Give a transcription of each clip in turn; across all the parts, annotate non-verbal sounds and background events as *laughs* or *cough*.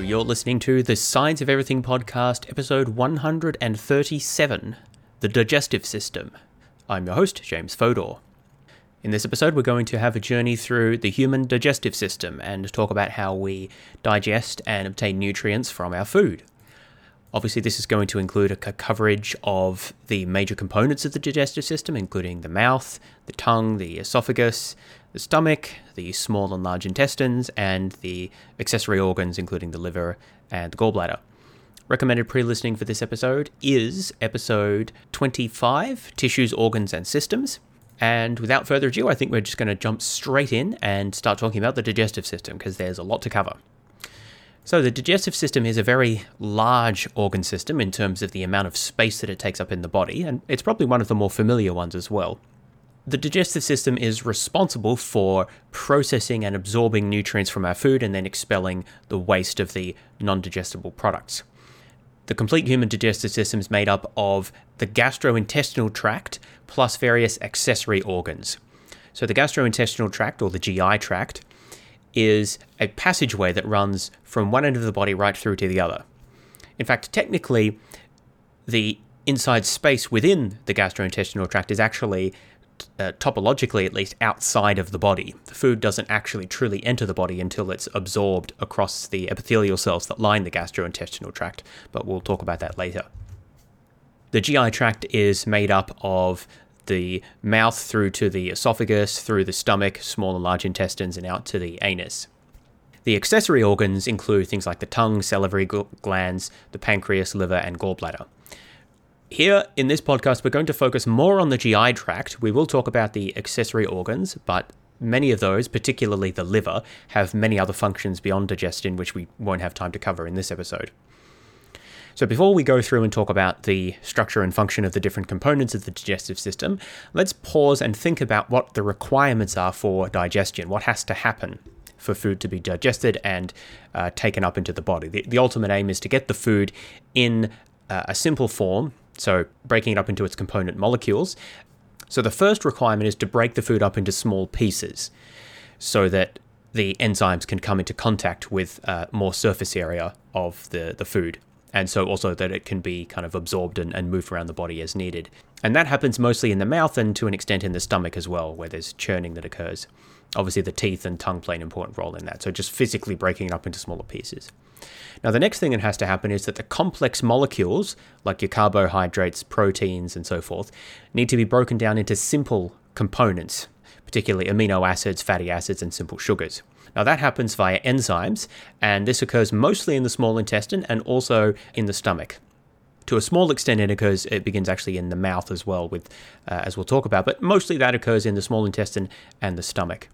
You're listening to the Science of Everything podcast, episode 137 The Digestive System. I'm your host, James Fodor. In this episode, we're going to have a journey through the human digestive system and talk about how we digest and obtain nutrients from our food. Obviously, this is going to include a coverage of the major components of the digestive system, including the mouth, the tongue, the esophagus, the stomach, the small and large intestines, and the accessory organs, including the liver and the gallbladder. Recommended pre listening for this episode is episode 25 Tissues, Organs, and Systems. And without further ado, I think we're just going to jump straight in and start talking about the digestive system because there's a lot to cover. So, the digestive system is a very large organ system in terms of the amount of space that it takes up in the body, and it's probably one of the more familiar ones as well. The digestive system is responsible for processing and absorbing nutrients from our food and then expelling the waste of the non digestible products. The complete human digestive system is made up of the gastrointestinal tract plus various accessory organs. So, the gastrointestinal tract, or the GI tract, is a passageway that runs from one end of the body right through to the other. In fact, technically, the inside space within the gastrointestinal tract is actually, uh, topologically at least, outside of the body. The food doesn't actually truly enter the body until it's absorbed across the epithelial cells that line the gastrointestinal tract, but we'll talk about that later. The GI tract is made up of the mouth through to the esophagus, through the stomach, small and large intestines, and out to the anus. The accessory organs include things like the tongue, salivary glands, the pancreas, liver, and gallbladder. Here in this podcast, we're going to focus more on the GI tract. We will talk about the accessory organs, but many of those, particularly the liver, have many other functions beyond digestion, which we won't have time to cover in this episode. So, before we go through and talk about the structure and function of the different components of the digestive system, let's pause and think about what the requirements are for digestion. What has to happen for food to be digested and uh, taken up into the body? The, the, ultimate aim is to get the food in uh, a simple form, so breaking it up into its component molecules. So, the first requirement is to break the food up into small pieces so that the enzymes can come into contact with uh, more surface area of the, the food and so also that it can be kind of absorbed and, and moved around the body as needed. And that happens mostly in the mouth and to an extent in the stomach as well, where there's churning that occurs. Obviously, the teeth and tongue play an important role in that, so just physically breaking it up into smaller pieces. Now, the next thing that has to happen is that the complex molecules, like your carbohydrates, proteins, and so forth, need to be broken down into simple components, particularly amino acids, fatty acids, and simple sugars. Now, that happens via enzymes, and this occurs mostly in the small intestine and also in the stomach. To a small extent, it occurs. It begins actually in the mouth as well, with uh, as we'll talk about. But mostly that occurs in the small intestine and the stomach.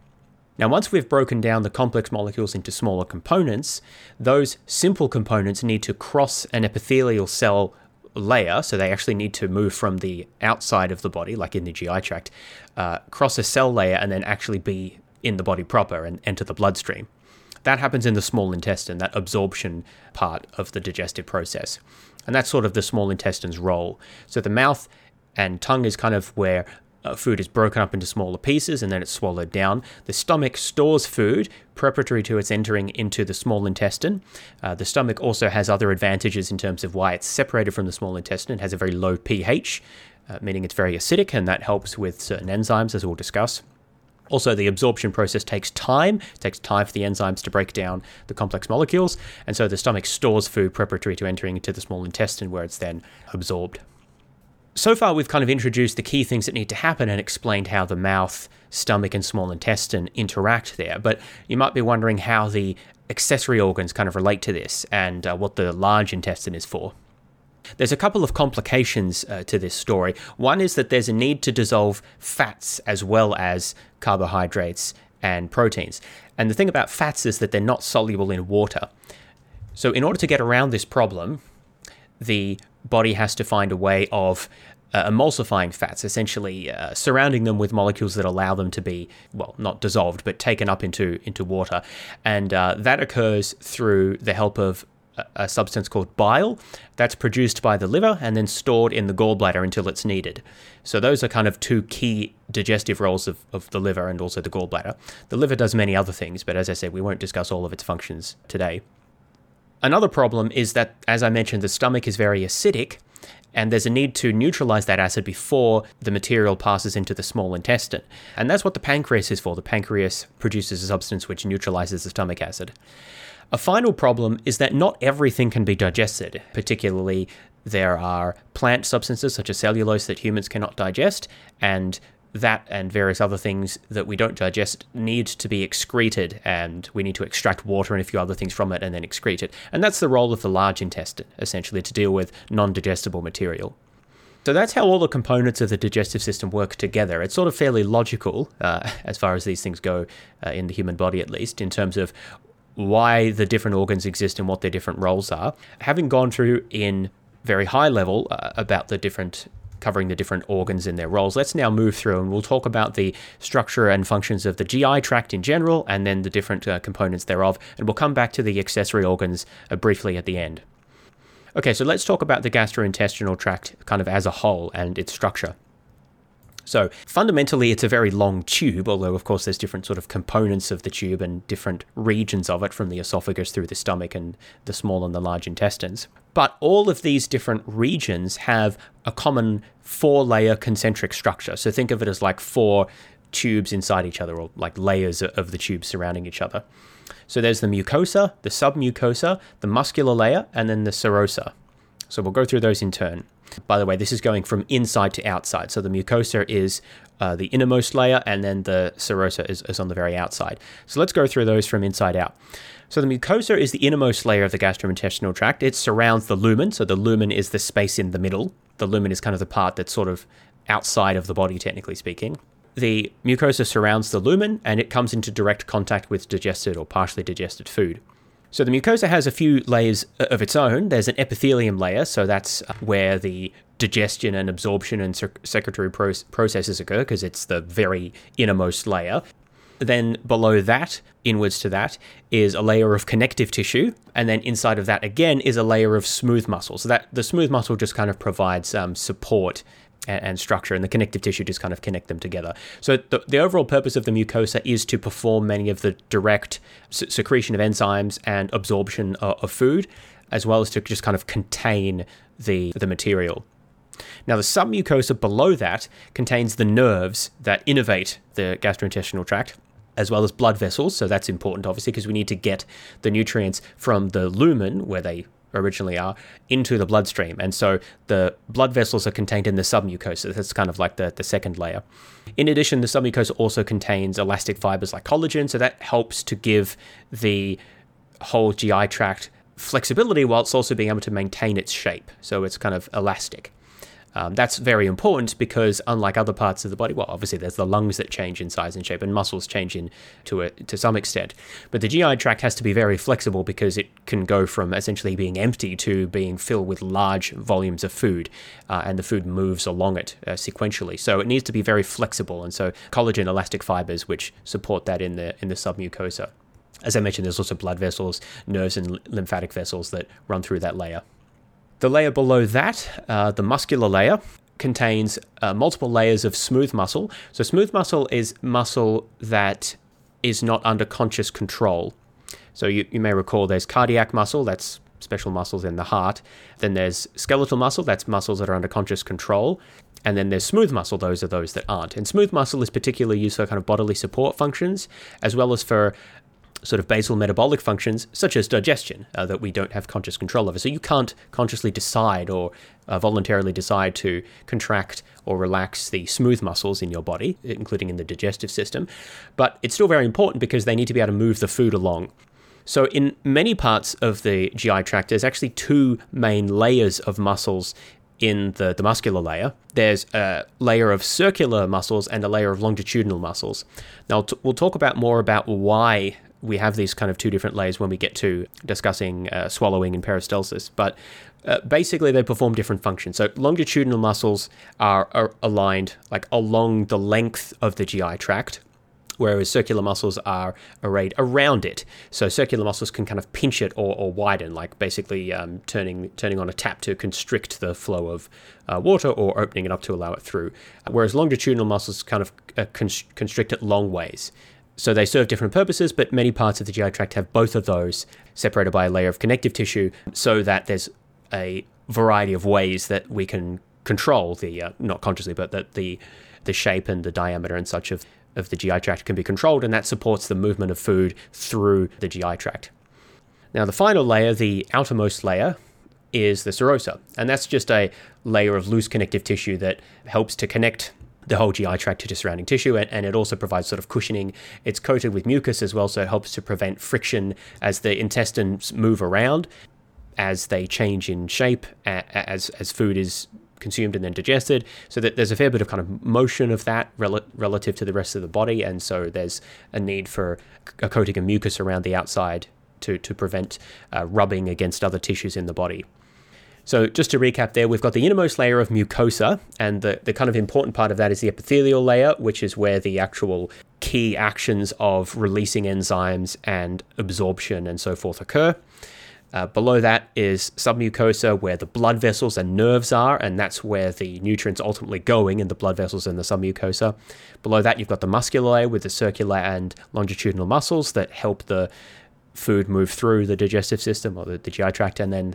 Now, once we've broken down the complex molecules into smaller components, those simple components need to cross an epithelial cell layer, so they actually need to move from the outside of the body, like in the GI tract, uh, cross a cell layer, and then actually be in the body proper and enter the bloodstream. That happens in the small intestine, that absorption part of the digestive process. And that's sort of the small intestine's role. So the mouth and tongue is kind of where uh, food is broken up into smaller pieces and then it's swallowed down. The stomach stores food preparatory to its entering into the small intestine. Uh, the stomach also has other advantages in terms of why it's separated from the small intestine. It has a very low pH, uh, meaning it's very acidic, and that helps with certain enzymes, as we'll discuss. Also, the absorption process takes time. It takes time for the enzymes to break down the complex molecules, and so the stomach stores food preparatory to entering into the small intestine where it's then absorbed. So far, we've kind of introduced the key things that need to happen and explained how the mouth, stomach, and small intestine interact there. But you might be wondering how the accessory organs kind of relate to this and uh, what the large intestine is for. There's a couple of complications uh, to this story. One is that there's a need to dissolve fats as well as carbohydrates and proteins. And the thing about fats is that they're not soluble in water. So, in order to get around this problem, the body has to find a way of uh, emulsifying fats, essentially uh, surrounding them with molecules that allow them to be, well, not dissolved, but taken up into, into water. And uh, that occurs through the help of a substance called bile that's produced by the liver and then stored in the gallbladder until it's needed. So, those are kind of two key digestive roles of, of the liver and also the gallbladder. The liver does many other things, but as I said, we won't discuss all of its functions today. Another problem is that, as I mentioned, the stomach is very acidic, and there's a need to neutralize that acid before the material passes into the small intestine. And that's what the pancreas is for. The pancreas produces a substance which neutralizes the stomach acid. A final problem is that not everything can be digested, particularly there are plant substances such as cellulose that humans cannot digest, and that and various other things that we don't digest need to be excreted, and we need to extract water and a few other things from it and then excrete it. And that's the role of the large intestine, essentially, to deal with non digestible material. So that's how all the components of the digestive system work together. It's sort of fairly logical, uh, *laughs* as far as these things go uh, in the human body, at least, in terms of why the different organs exist and what their different roles are. Having gone through in very high level uh, about the different covering the different organs in their roles. Let's now move through and we'll talk about the structure and functions of the GI tract in general and then the different uh, components thereof. And we'll come back to the accessory organs uh, briefly at the end. Okay, so let's talk about the gastrointestinal tract kind of as a whole and its structure. So fundamentally, it's a very long tube, although of course there's different sort of components of the tube and different regions of it from the esophagus through the stomach and the small and the large intestines. But all of these different regions have a common four layer concentric structure. So think of it as like four tubes inside each other, or like layers of the tubes surrounding each other. So there's the mucosa, the submucosa, the muscular layer, and then the serosa. So we'll go through those in turn. By the way, this is going from inside to outside. So the mucosa is uh, the innermost layer, and then the serosa is, is on the very outside. So let's go through those from inside out. So the mucosa is the innermost layer of the gastrointestinal tract. It surrounds the lumen. So the lumen is the space in the middle. The lumen is kind of the part that's sort of outside of the body, technically speaking. The mucosa surrounds the lumen and it comes into direct contact with digested or partially digested food. So the mucosa has a few layers of its own. There's an epithelium layer, so that's uh, where the digestion and absorption and secretory processes occur because it's the very innermost layer. Then below that, inwards to that, is a layer of connective tissue, and then inside of that again is a layer of smooth muscle. So that the smooth muscle just kind of provides um, support and, and, structure, and the connective tissue just kind of connect them together. So the, the overall purpose of the mucosa is to perform many of the direct secretion of enzymes and absorption of, of food, as well as to just kind of contain the the material. Now, the submucosa below that contains the nerves that innervate the gastrointestinal tract as well as blood vessels. So that's important, obviously, because we need to get the nutrients from the lumen, where they originally are, into the bloodstream. And so the blood vessels are contained in the submucosa. That's kind of like the, the second layer. In addition, the submucosa also contains elastic fibers like collagen. So that helps to give the whole GI tract flexibility while it's also being able to maintain its shape. So it's kind of elastic. Um, that's very important because, unlike other parts of the body, well, obviously there's the lungs that change in size and shape, and muscles change in to a, to some extent. But the GI tract has to be very flexible because it can go from essentially being empty to being filled with large volumes of food, uh, and the food moves along it uh, sequentially. So it needs to be very flexible, and so collagen elastic fibers which support that in the in the submucosa. As I mentioned, there's also blood vessels, nerves, and lymphatic vessels that run through that layer. The layer below that, uh, the muscular layer, contains uh, multiple layers of smooth muscle. So, smooth muscle is muscle that is not under conscious control. So, you, you may recall there's cardiac muscle, that's special muscles in the heart. Then there's skeletal muscle, that's muscles that are under conscious control. And then there's smooth muscle, those are those that aren't. And smooth muscle is particularly used for kind of bodily support functions, as well as for sort of basal metabolic functions, such as digestion, uh, that we don't have conscious control over. So you can't consciously decide or uh, voluntarily decide to contract or relax the smooth muscles in your body, including in the digestive system. But it's still very important because they need to be able to move the food along. So, in many parts of the GI tract, there's actually two main layers of muscles in the, the muscular layer. There's a layer of circular muscles and a layer of longitudinal muscles. Now, t- we'll talk about more about why we have these kind of two different layers when we get to discussing uh, swallowing and peristalsis. But uh, basically, they perform different functions. So longitudinal muscles are, are aligned like along the length of the GI tract, whereas circular muscles are arrayed around it. So circular muscles can kind of pinch it or, or widen, like basically um, turning turning on a tap to constrict the flow of uh, water or opening it up to allow it through. Whereas longitudinal muscles kind of uh, constrict it long ways. So they serve different purposes, but many parts of the GI tract have both of those separated by a layer of connective tissue so that there's a variety of ways that we can control the, uh, not consciously, but that the, the shape and the diameter and such of, of the GI tract can be controlled, and that supports the movement of food through the GI tract. Now, the final layer, the outermost layer, is the serosa, and that's just a layer of loose connective tissue that helps to connect the whole GI tract to surrounding tissue, and, and, it also provides sort of cushioning. It's coated with mucus as well, so it helps to prevent friction as the intestines move around, as they change in shape, as as food is consumed and then digested. So that there's a fair bit of kind of motion of that rel- relative to the rest of the body, and so there's a need for a coating of mucus around the outside to to prevent uh, rubbing against other tissues in the body. So, just to recap there, we've got the innermost layer of mucosa, and the, the kind of important part of that is the epithelial layer, which is where the actual key actions of releasing enzymes and absorption and so forth occur. Uh, below that is submucosa, where the blood vessels and nerves are, and that's where the nutrients ultimately going in the blood vessels and the submucosa. Below that, you've got the muscular layer with the circular and longitudinal muscles that help the food move through the digestive system or the, the GI tract, and then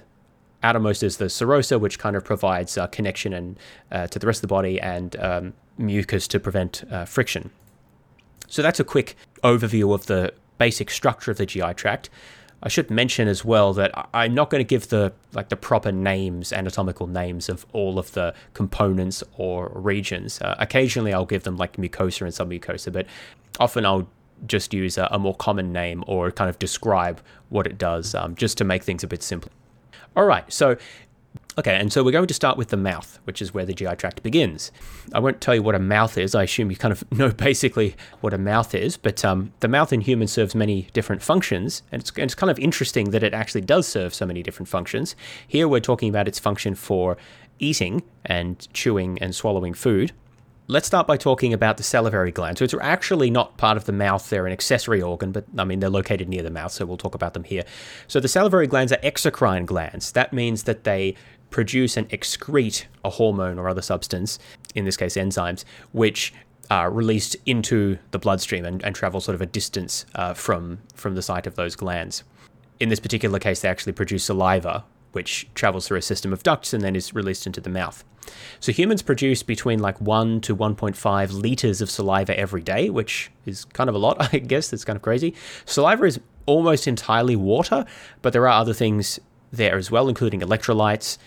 outermost is the serosa, which kind of provides uh, connection and uh, to the rest of the body and um, mucus to prevent uh, friction. So that's a quick overview of the basic structure of the GI tract. I should mention as well that I'm not going to give the like the proper names, anatomical names of all of the components or regions. Uh, occasionally, I'll give them like mucosa and submucosa, but often I'll just use a, a, more common name or kind of describe what it does, um, just to make things a bit simpler. All right, so Okay, and so we're going to start with the mouth, which is where the GI tract begins. I won't tell you what a mouth is. I assume you kind of *laughs* know basically what a mouth is, but um, the mouth in humans serves many different functions, and it's, and it's kind of interesting that it actually does serve so many different functions. Here we're talking about its function for eating and chewing and swallowing food. Let's start by talking about the salivary glands. So it's actually not part of the mouth, they're an accessory organ, but I mean, they're located near the mouth, so we'll talk about them here. So the salivary glands are exocrine glands. That means that they produce and excrete a hormone or other substance, in this case enzymes, which are released into the bloodstream and, and travel sort of a distance uh, from, from the site of those glands. In this particular case, they actually produce saliva, which travels through a system of ducts and then is released into the mouth. So humans produce between like 1 to 1.5 liters of saliva every day, which is kind of a lot, *laughs* I guess. That's kind of crazy. Saliva is almost entirely water, but there are other things there as well, including electrolytes,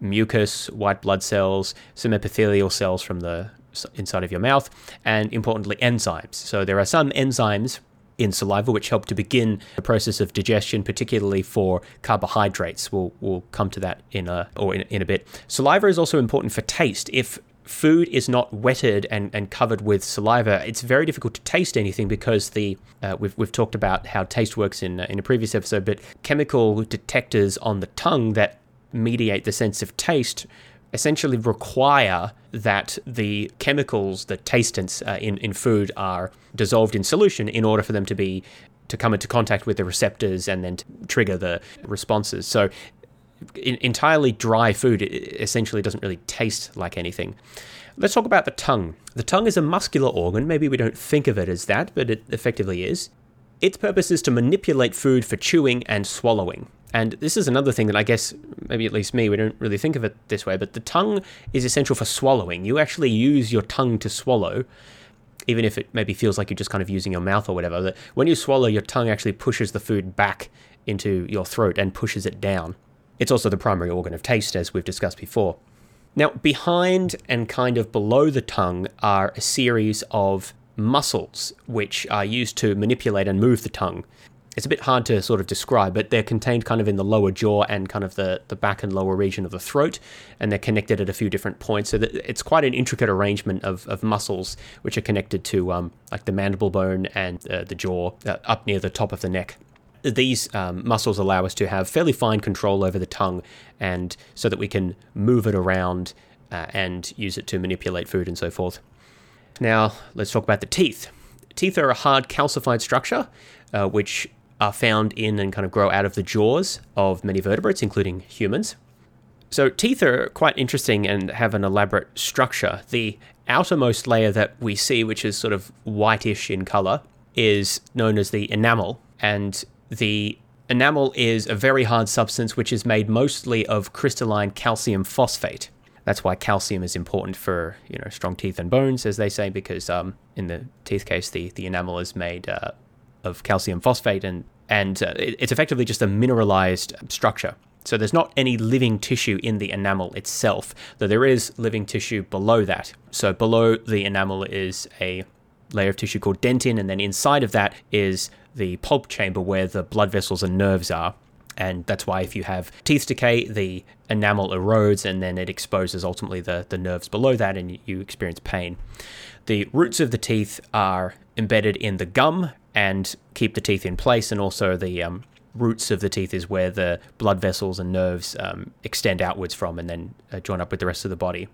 mucus, white blood cells, some epithelial cells from the inside of your mouth, and importantly, enzymes. So there are some enzymes in saliva, which help to begin the process of digestion, particularly for carbohydrates. We'll, we'll come to that in a, or in, in a bit. Saliva is also important for taste. If food is not wetted and, and covered with saliva, it's very difficult to taste anything because the uh, we've, we've talked about how taste works in, uh, in a previous episode, but chemical detectors on the tongue that mediate the sense of taste essentially require that the chemicals, the tastants uh, in, in food are dissolved in solution in order for them to be to come into contact with the receptors and then trigger the responses. So in, entirely dry food essentially doesn't really taste like anything. Let's talk about the tongue. The tongue is a muscular organ. Maybe we don't think of it as that, but it effectively is. Its purpose is to manipulate food for chewing and swallowing. And this is another thing that I guess, maybe at least me, we don't really think of it this way, but the tongue is essential for swallowing. You actually use your tongue to swallow, even if it maybe feels like you're just kind of using your mouth or whatever. That when you swallow, your tongue actually pushes the food back into your throat and pushes it down. It's also the primary organ of taste, as we've discussed before. Now, behind and kind of below the tongue are a series of muscles which are used to manipulate and move the tongue it's a bit hard to sort of describe, but they're contained kind of in the lower jaw and kind of the, the back and lower region of the throat, and they're connected at a few different points. So it's quite an intricate arrangement of, of muscles which are connected to um, like the mandible bone and uh, the jaw uh, up near the top of the neck. These um, muscles allow us to have fairly fine control over the tongue, and so that we can move it around uh, and use it to manipulate food and so forth. Now, let's talk about the teeth. Teeth are a hard calcified structure, uh, which are found in and kind of grow out of the jaws of many vertebrates, including humans. So, teeth are quite interesting and have an elaborate structure. The outermost layer that we see, which is sort of whitish in color, is known as the enamel, and the enamel is a very hard substance which is made mostly of crystalline calcium phosphate. That's why calcium is important for you know strong teeth and bones, as they say, because um, in the teeth case, the, the enamel is made uh, of calcium phosphate, and and uh, it's effectively just a mineralized structure. So there's not any living tissue in the enamel itself, though there is living tissue below that. So below the enamel is a layer of tissue called dentin, and then inside of that is the pulp chamber where the blood vessels and nerves are. And that's why if you have teeth decay, the enamel erodes and then it exposes ultimately the, the nerves below that and you experience pain. The roots of the teeth are embedded in the gum and keep the teeth in place, and also the um, roots of the teeth is where the blood vessels and nerves um, extend outwards from and then uh, join up with the rest of the body.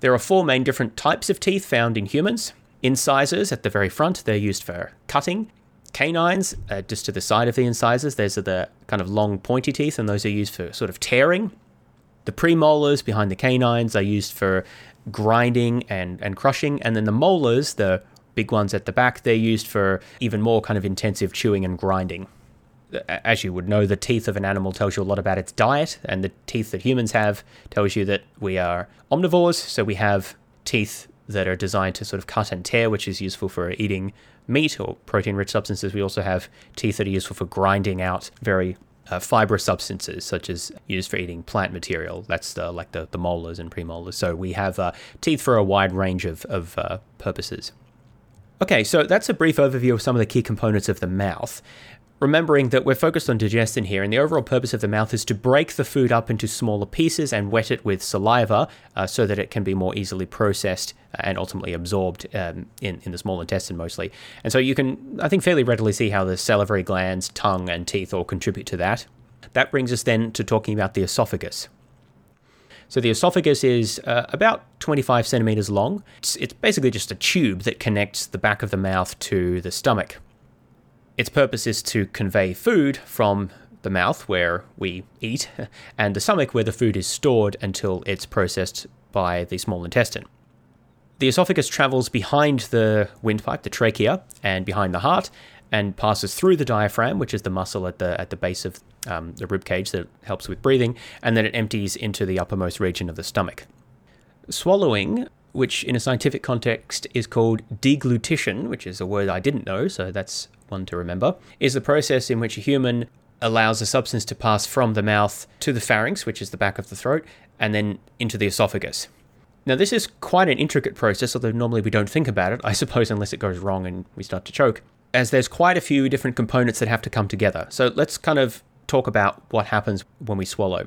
There are four main different types of teeth found in humans. Incisors at the very front, they're used for cutting. Canines, uh, just to the side of the incisors, those are the kind of long pointy teeth, and those are used for sort of tearing. The premolars behind the canines are used for grinding and, and crushing, and then the molars, the big ones at the back, they're used for even more kind of intensive chewing and grinding as you would know, the teeth of an animal tells you a lot about its diet, and the teeth that humans have tells you that we are omnivores. So we have teeth that are designed to sort of cut and tear, which is useful for eating meat or protein rich substances. We also have teeth that are useful for grinding out very uh, fibrous substances, such as used for eating plant material. That's the, like the, the molars and premolars. So we have uh, teeth for a wide range of, of uh, purposes. Okay, so that's a brief overview of some of the key components of the mouth remembering that we're focused on digestion here, and the overall purpose of the mouth is to break the food up into smaller pieces and wet it with saliva uh, so that it can be more easily processed and ultimately absorbed um, in, in the small intestine mostly. And so you can, I think, fairly readily see how the salivary glands, tongue, and teeth all contribute to that. That brings us then to talking about the esophagus. So the esophagus is uh, about 25 centimeters long. It's, it's basically just a tube that connects the back of the mouth to the stomach. Its purpose is to convey food from the mouth, where we eat, *laughs* and the stomach, where the food is stored until it's processed by the small intestine. The esophagus travels behind the windpipe, the trachea, and behind the heart, and passes through the diaphragm, which is the muscle at the at the base of um, the rib cage that helps with breathing, and then it empties into the uppermost region of the stomach. Swallowing, which in a scientific context is called deglutition, which is a word I didn't know, so that's one to remember, is the process in which a human allows a substance to pass from the mouth to the pharynx, which is the back of the throat, and then into the esophagus. Now, this is quite an intricate process, although normally we don't think about it, I *laughs* suppose, unless it goes wrong and we start to choke, as there's quite a few different components that have to come together. So let's kind of talk about what happens when we swallow.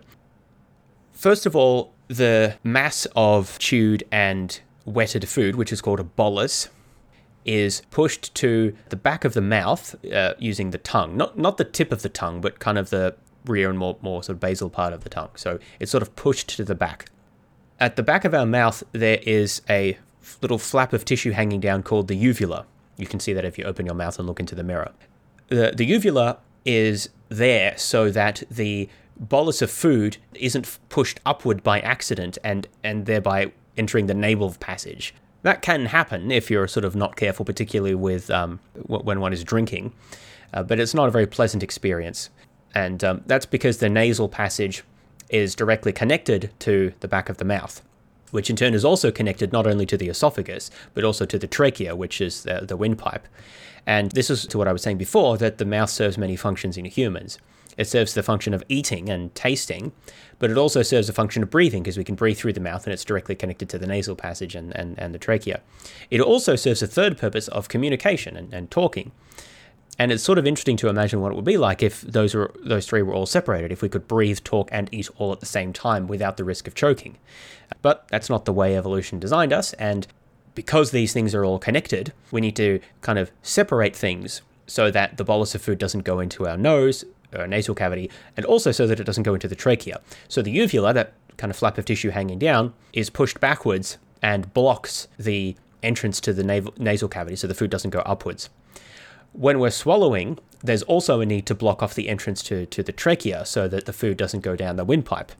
First of all, the mass of chewed and wetted food, which is called a bolus, is pushed to the back of the mouth uh, using the tongue, not not the tip of the tongue, but kind of the rear and more more sort of basal part of the tongue. So it's sort of pushed to the back. At the back of our mouth, there is a little flap of tissue hanging down called the uvula. You can see that if you open your mouth and look into the mirror. The, the uvula is there so that the bolus of food isn't pushed upward by accident and, and thereby entering the nasal passage. That can happen if you're sort of not careful, particularly with um, when one is drinking, uh, but it's not a very pleasant experience. And um, that's because the nasal passage is directly connected to the back of the mouth, which in turn is also connected not only to the esophagus, but also to the trachea, which is the, the windpipe. And this is to what I was saying before that the mouth serves many functions in humans. It serves the function of eating and tasting, but it also serves a function of breathing because we can breathe through the mouth and it's directly connected to the nasal passage and, and, and the trachea. It also serves a third purpose of communication and, and talking. And it's sort of interesting to imagine what it would be like if those were those three were all separated, if we could breathe, talk, and eat all at the same time without the risk of choking. But that's not the way evolution designed us, and because these things are all connected, we need to kind of separate things so that the bolus of food doesn't go into our nose or nasal cavity, and also so that it doesn't go into the trachea. So the uvula, that kind of flap of tissue hanging down, is pushed backwards and blocks the entrance to the nasal cavity so the food doesn't go upwards. When we're swallowing, there's also a need to block off the entrance to, to the trachea so that the food doesn't go down the windpipe.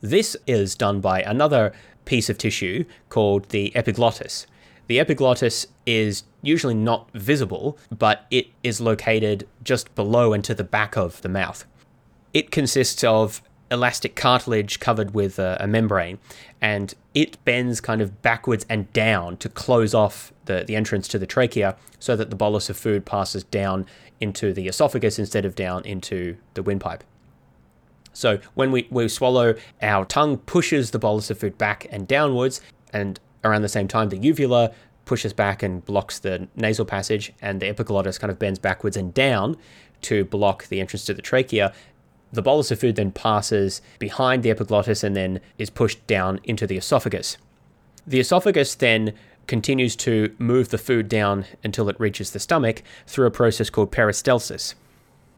This is done by another piece of tissue called the epiglottis. The epiglottis is usually not visible, but it is located just below and to the back of the mouth. It consists of elastic cartilage covered with a, a, membrane, and it bends kind of backwards and down to close off the, the entrance to the trachea so that the bolus of food passes down into the esophagus instead of down into the windpipe. So when we, we swallow, our tongue pushes the bolus of food back and downwards, and around the same time, the uvula pushes back and blocks the nasal passage, and the epiglottis kind of bends backwards and down to block the entrance to the trachea. The bolus of food then passes behind the epiglottis and then is pushed down into the esophagus. The esophagus then continues to move the food down until it reaches the stomach through a process called peristalsis.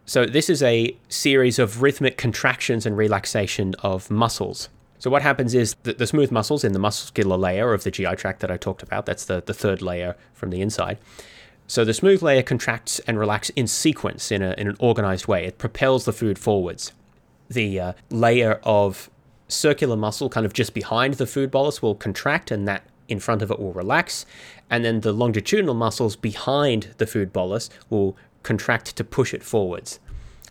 So, this is a series of rhythmic contractions and relaxation of muscles. So, what happens is that the smooth muscles in the muscular layer of the GI tract that I talked about, that's the, the third layer from the inside. So, the smooth layer contracts and relaxes in sequence in, a, in an organized way. It propels the food forwards. The uh, layer of circular muscle, kind of just behind the food bolus, will contract and that in front of it will relax. And then the longitudinal muscles behind the food bolus will contract to push it forwards.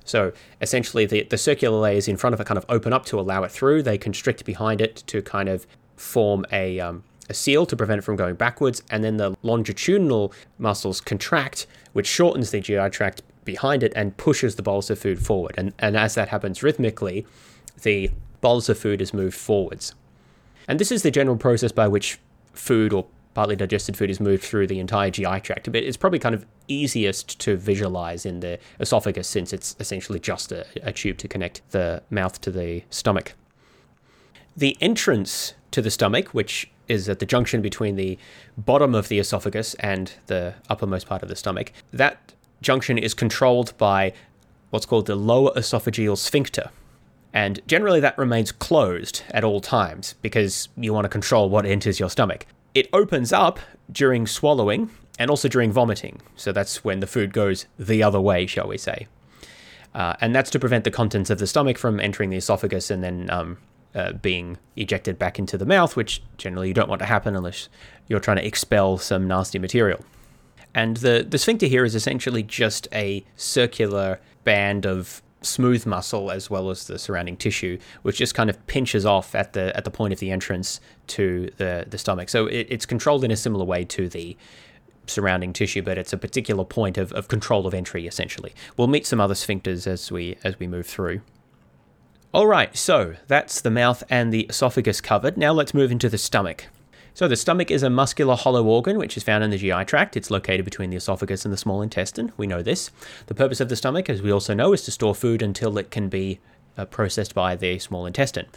So essentially, the, the circular layers in front of it kind of open up to allow it through. They constrict behind it to kind of form a, um, a seal to prevent it from going backwards. And then the longitudinal muscles contract, which shortens the GI tract behind it and pushes the bolus of food forward. And, and as that happens rhythmically, the bolus of food is moved forwards. And this is the general process by which food or partly digested food is moved through the entire GI tract. But it's probably kind of easiest to visualize in the esophagus since it's essentially just a, a tube to connect the mouth to the stomach. The entrance to the stomach, which is at the junction between the bottom of the esophagus and the uppermost part of the stomach, that junction is controlled by what's called the lower esophageal sphincter. And generally, that remains closed at all times because you want to control what enters your stomach. It opens up during swallowing and also during vomiting. So that's when the food goes the other way, shall we say. Uh, and that's to prevent the contents of the stomach from entering the esophagus and then um, uh, being ejected back into the mouth, which generally you don't want to happen unless you're trying to expel some nasty material. And the, the sphincter here is essentially just a circular band of smooth muscle as well as the surrounding tissue, which just kind of pinches off at the at the point of the entrance to the the stomach. So it, it's controlled in a similar way to the surrounding tissue, but it's a particular point of, of control of entry essentially. We'll meet some other sphincters as we as we move through. All right, so that's the mouth and the esophagus covered. Now let's move into the stomach. So, the stomach is a muscular hollow organ which is found in the GI tract. It's located between the esophagus and the small intestine. We know this. The purpose of the stomach, as we also know, is to store food until it can be uh, processed by the small intestine.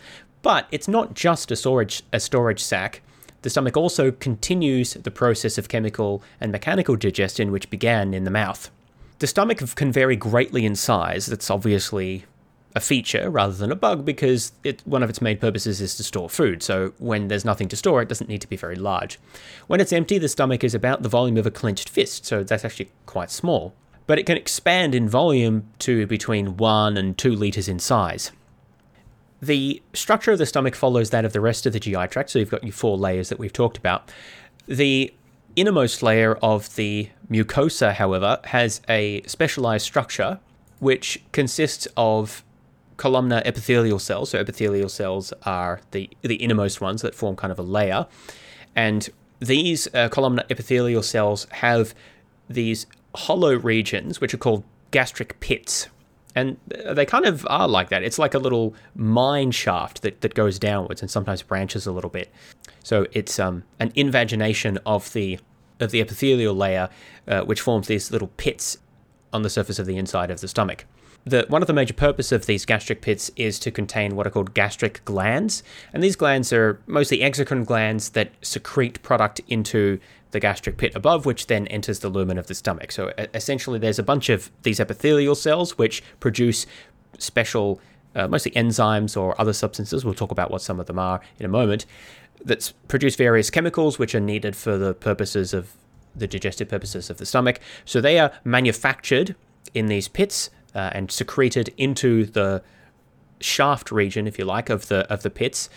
But it's not just a storage, a storage sac. The stomach also continues the process of chemical and mechanical digestion which began in the mouth. The stomach can vary greatly in size. That's obviously a feature rather than a bug because it, one of its main purposes is to store food. So when there's nothing to store, it doesn't need to be very large. When it's empty, the stomach is about the volume of a clenched fist, so that's actually quite small. But it can expand in volume to between 1 and 2 litres in size. The structure of the stomach follows that of the rest of the GI tract, so you've got your four layers that we've talked about. The innermost layer of the mucosa, however, has a specialized structure which consists of columnar epithelial cells. So epithelial cells are the the innermost ones that form kind of a layer, and these uh, columnar epithelial cells have these hollow regions which are called gastric pits. And they kind of are like that. It's like a little mine shaft that, that goes downwards and sometimes branches a little bit. So it's um, an invagination of the of the epithelial layer, uh, which forms these little pits on the surface of the inside of the stomach the, one of the major purposes of these gastric pits is to contain what are called gastric glands. And these glands are mostly exocrine glands that secrete product into the gastric pit above, which then enters the lumen of the stomach. So essentially, there's a bunch of these epithelial cells which produce special, uh, mostly enzymes or other substances. We'll talk about what some of them are in a moment. That produce various chemicals which are needed for the purposes of the digestive purposes of the stomach. So they are manufactured in these pits uh, and secreted into the shaft region, if you like, of the of the pits.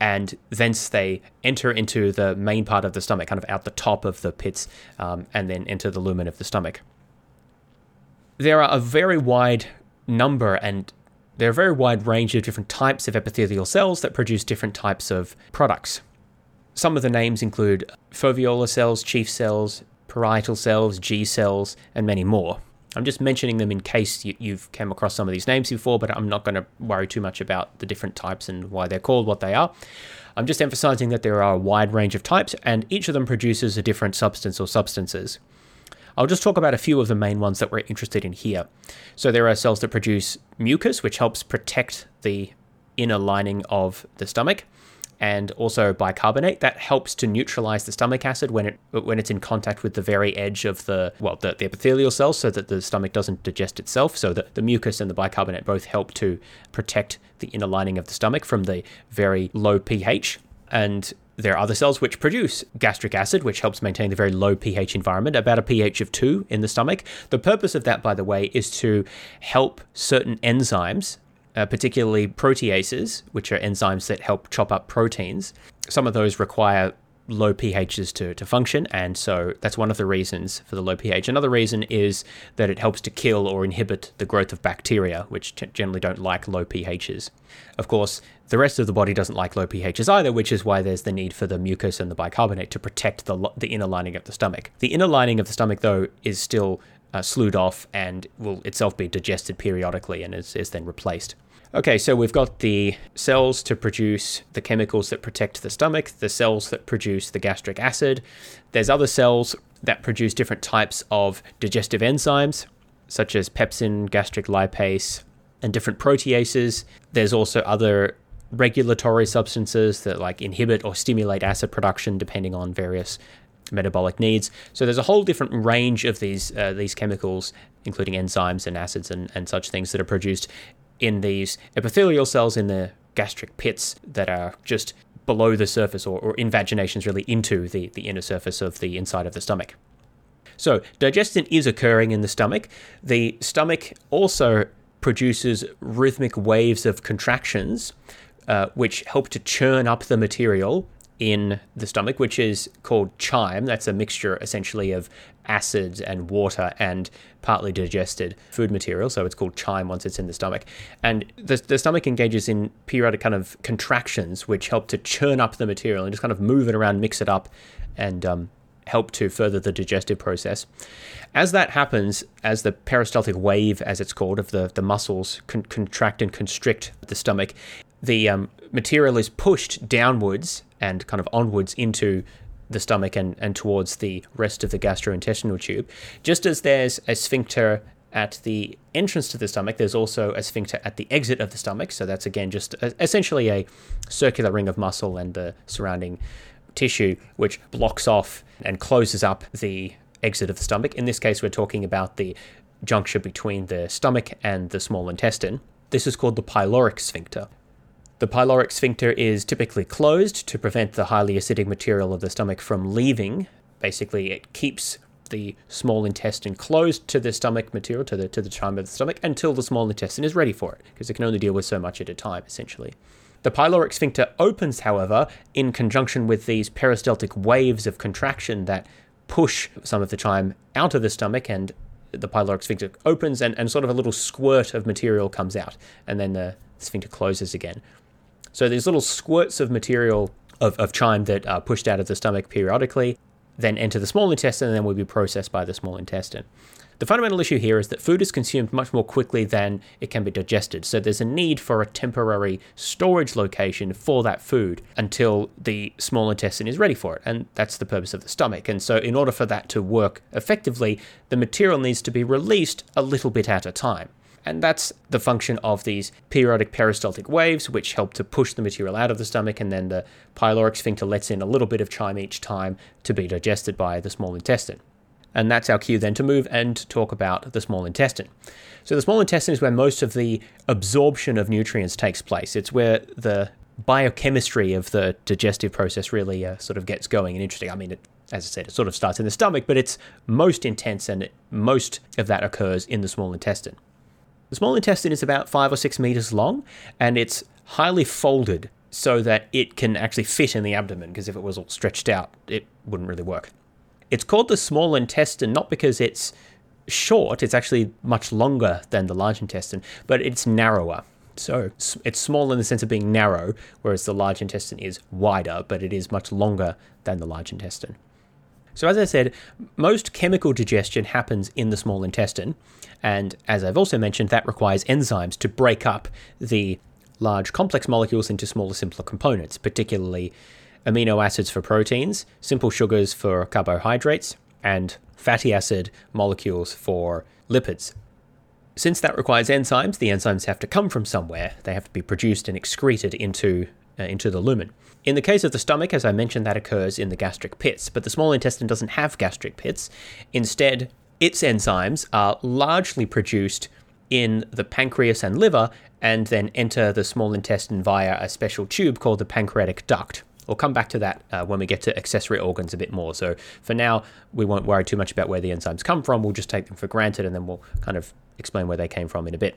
and thence they enter into the main part of the stomach, kind of out the top of the pits, um, and then enter the lumen of the stomach. There are a very wide number and there are a very wide range of different types of epithelial cells that produce different types of products. Some of the names include foveolar cells, chief cells, parietal cells, G cells, and many more. I'm just mentioning them in case you, have come across some of these names before, but I'm not going to worry too much about the different types and why they're called what they are. I'm just emphasizing that there are a wide range of types, and each of them produces a different substance or substances. I'll just talk about a few of the main ones that we're interested in here. So there are cells that produce mucus, which helps protect the inner lining of the stomach and also bicarbonate that helps to neutralize the stomach acid when it when it's in contact with the very edge of the well the, the epithelial cells so that the stomach doesn't digest itself so that the mucus and the bicarbonate both help to protect the inner lining of the stomach from the very low pH and there are other cells which produce gastric acid, which helps maintain the very low pH environment, about a pH of 2 in the stomach. The purpose of that, by the way, is to help certain enzymes uh, particularly proteases, which are enzymes that help chop up proteins. Some of those require low pHs to, to function, and so that's one of the reasons for the low pH. Another reason is that it helps to kill or inhibit the growth of bacteria, which t- generally don't like low pHs. Of course, the rest of the body doesn't like low pHs either, which is why there's the need for the mucus and the bicarbonate to protect the, the inner lining of the stomach. The inner lining of the stomach, though, is still uh, slewed off and will itself be digested periodically and is, is then replaced. Okay, so we've got the cells to produce the chemicals that protect the stomach, the cells that produce the gastric acid. There's other cells that produce different types of digestive enzymes, such as pepsin, gastric lipase, and different proteases. There's also other regulatory substances that like inhibit or stimulate acid production depending on various metabolic needs. So there's a whole different range of these uh, these chemicals, including enzymes and acids and, and such things that are produced in these epithelial cells in the gastric pits that are just below the surface or, or invaginations really into the, the inner surface of the inside of the stomach. So, digestion is occurring in the stomach. The stomach also produces rhythmic waves of contractions, uh, which help to churn up the material in the stomach, which is called chyme. That's a mixture essentially of acids and water and partly digested food material. So it's called chyme once it's in the stomach. And the, the stomach engages in periodic kind of contractions, which help to churn up the material and just kind of move it around, mix it up, and um, help to further the digestive process. As that happens, as the peristaltic wave, as it's called, of the, the muscles con- contract and constrict the stomach, the um, material is pushed downwards and kind of onwards into the stomach and, and towards the rest of the gastrointestinal tube. Just as there's a sphincter at the entrance to the stomach, there's also a sphincter at the exit of the stomach. So that's again just a, essentially a circular ring of muscle and the surrounding tissue, which blocks off and closes up the exit of the stomach. In this case, we're talking about the juncture between the stomach and the small intestine. This is called the pyloric sphincter. The pyloric sphincter is typically closed to prevent the highly acidic material of the stomach from leaving. Basically, it keeps the small intestine closed to the stomach material, to the to the chyme of the stomach, until the small intestine is ready for it, because it can only deal with so much at a time, essentially. The pyloric sphincter opens, however, in conjunction with these peristaltic waves of contraction that push some of the chyme out of the stomach and the pyloric sphincter opens and, and sort of a little squirt of material comes out and then the sphincter closes again. So these little squirts of material of, of chyme that are pushed out of the stomach periodically, then enter the small intestine and then will be processed by the small intestine. The fundamental issue here is that food is consumed much more quickly than it can be digested, so there's a need for a temporary storage location for that food until the small intestine is ready for it, and that's the purpose of the stomach. And so, in order for that to work effectively, the material needs to be released a little bit at a time. And that's the function of these periodic peristaltic waves, which help to push the material out of the stomach, and then the pyloric sphincter lets in a little bit of chyme each time to be digested by the small intestine. And that's our cue then to move and talk about the small intestine. So, the small intestine is where most of the absorption of nutrients takes place. It's where the biochemistry of the digestive process really uh, sort of gets going and interesting. I mean, it, as I said, it sort of starts in the stomach, but it's most intense and most of that occurs in the small intestine. The small intestine is about five or six meters long and it's highly folded so that it can actually fit in the abdomen, because if it was all stretched out, it wouldn't really work. It's called the small intestine not because it's short, it's actually much longer than the large intestine, but it's narrower. So it's small in the sense of being narrow, whereas the large intestine is wider, but it is much longer than the large intestine. So, as I said, most chemical digestion happens in the small intestine, and as I've also mentioned, that requires enzymes to break up the large complex molecules into smaller, simpler components, particularly amino acids for proteins, simple sugars for carbohydrates, and fatty acid molecules for lipids. Since that requires enzymes, the enzymes have to come from somewhere. They have to be produced and excreted into, uh, into the lumen. In the case of the stomach, as I mentioned, that occurs in the gastric pits, but the small intestine doesn't have gastric pits. Instead, its enzymes are largely produced in the pancreas and liver and then enter the small intestine via a special tube called the pancreatic duct. We'll come back to that uh, when we get to accessory organs a bit more. So for now, we won't worry too much about where the enzymes come from. We'll just take them for granted and then we'll kind of explain where they came from in a bit.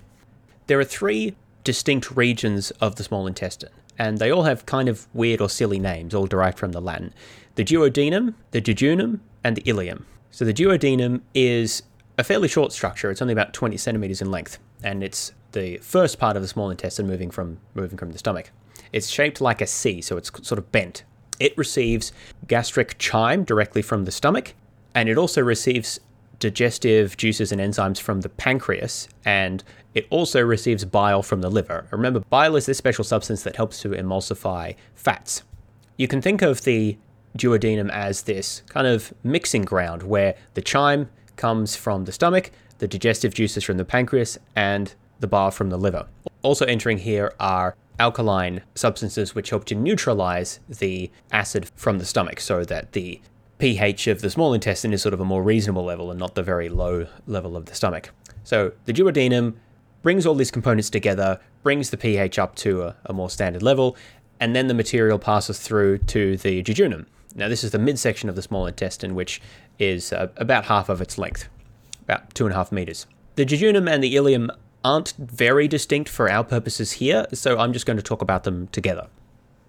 There are three distinct regions of the small intestine, and they all have kind of weird or silly names, all derived from the Latin the duodenum, the jejunum, and the ileum. So the duodenum is a fairly short structure. It's only about 20 centimeters in length, and it's the first part of the small intestine moving from moving from the stomach. It's shaped like a C, so it's sort of bent. It receives gastric chyme directly from the stomach, and it also receives digestive juices and enzymes from the pancreas, and it also receives bile from the liver. Remember, bile is this special substance that helps to emulsify fats. You can think of the duodenum as this kind of mixing ground where the chyme comes from the stomach, the digestive juices from the pancreas, and the bile from the liver. Also entering here are alkaline substances which help to neutralize the acid from the stomach so that the pH of the small intestine is sort of a more reasonable level and not the very low level of the stomach. So the duodenum brings all these components together, brings the pH up to a, a more standard level, and then the material passes through to the jejunum. Now, this is the midsection of the small intestine, which is uh, about half of its length, about two and a half meters. The jejunum and the ileum aren't very distinct for our purposes here, so I'm just going to talk about them together.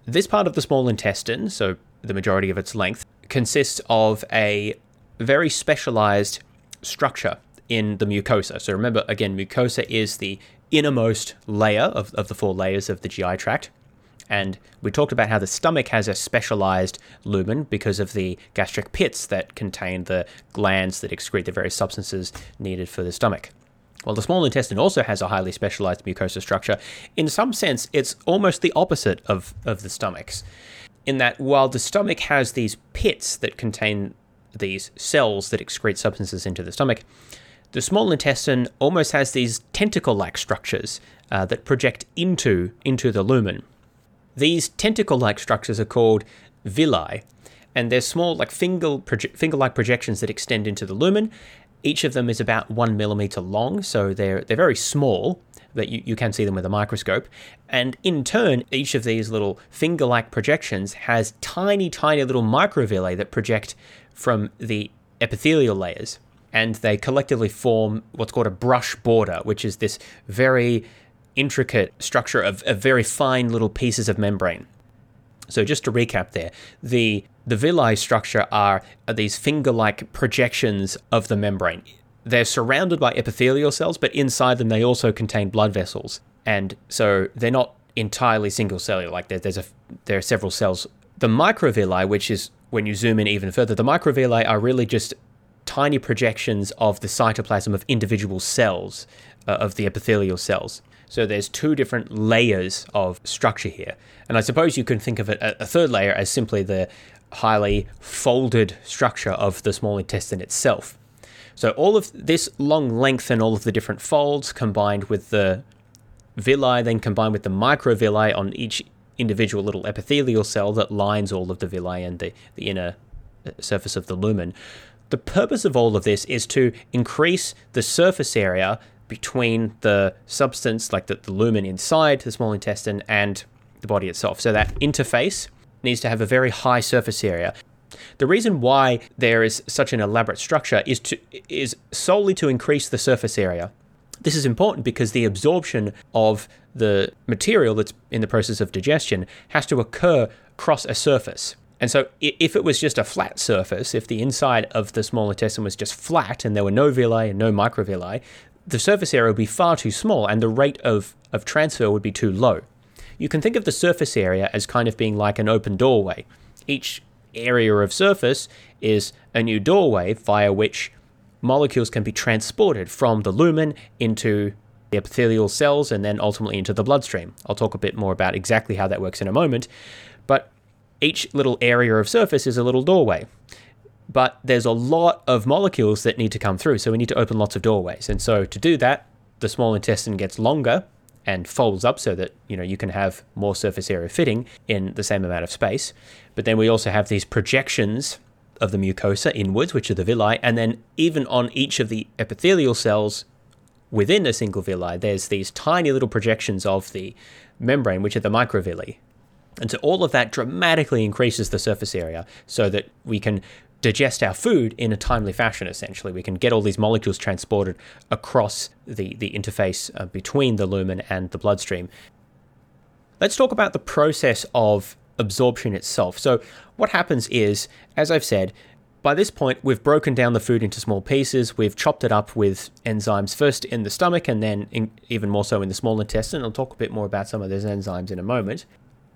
This part of the small intestine, so the majority of its length, consists of a very specialized structure in the mucosa. So remember, again, mucosa is the innermost layer of, of the four layers of the GI tract. And we talked about how the stomach has a specialized lumen because of the gastric pits that contain the glands that excrete the various substances needed for the stomach. Well, the small intestine also has a highly specialized mucosa structure. In some sense, it's almost the opposite of, of the stomach's, in that while the stomach has these pits that contain these cells that excrete substances into the stomach, the small intestine almost has these tentacle like structures uh, that project into, into the lumen. These tentacle like structures are called villi, and they're small, like finger finger like projections that extend into the lumen, each of them is about one millimeter long, so they're they're very small, but you, you can see them with a microscope. And in turn, each of these little finger-like projections has tiny, tiny little microvilli that project from the epithelial layers. And they collectively form what's called a brush border, which is this very intricate structure of, of very fine little pieces of membrane. So just to recap there, the the villi structure are, are these finger-like projections of the membrane. They're surrounded by epithelial cells, but inside them they also contain blood vessels. And so they're not entirely single cellular, like there, there's a there are several cells. The microvilli, which is when you zoom in even further, the microvilli are really just tiny projections of the cytoplasm of individual cells, uh, of the epithelial cells. So there's two different layers of structure here. And I suppose you can think of it, a third layer as simply the highly folded structure of the small intestine itself. So all of this long length and all of the different folds combined with the villi, then combined with the microvilli on each individual little epithelial cell that lines all of the villi and the, the inner uh, surface of the lumen. The purpose of all of this is to increase the surface area between the substance, like the, the lumen inside the small intestine, and the body itself. So that interface needs to have a very high surface area. The reason why there is such an elaborate structure is to is solely to increase the surface area This is important because the absorption of the material that's in the process of digestion has to occur across a surface. And so, if it was just a flat surface, if the inside of the small intestine was just flat and there were no villi and no microvilli, the surface area would be far too small and the rate of, of transfer would be too low. You can think of the surface area as kind of being like an open doorway. Each area of surface is a new doorway via which molecules can be transported from the lumen into the epithelial cells and then ultimately into the bloodstream. I'll talk a bit more about exactly how that works in a moment. But each little area of surface is a little doorway. But there's a lot of molecules that need to come through, so we need to open lots of doorways. And so to do that, the small intestine gets longer and folds up so that you know you can have more surface area fitting in the same amount of space. But then we also have these projections of the mucosa inwards, which are the villi, and then even on each of the epithelial cells within a single villi, there's these tiny little projections of the membrane, which are the microvilli. And so all of that dramatically increases the surface area so that we can digest our food in a timely fashion, essentially. We can get all these molecules transported across the, the interface uh, between the lumen and the bloodstream. Let's talk about the process of absorption itself. So, what happens is, as I've said, by this point, we've broken down the food into small pieces. We've chopped it up with enzymes first in the stomach and then in, even more so in the small intestine. I'll talk a bit more about some of those enzymes in a moment.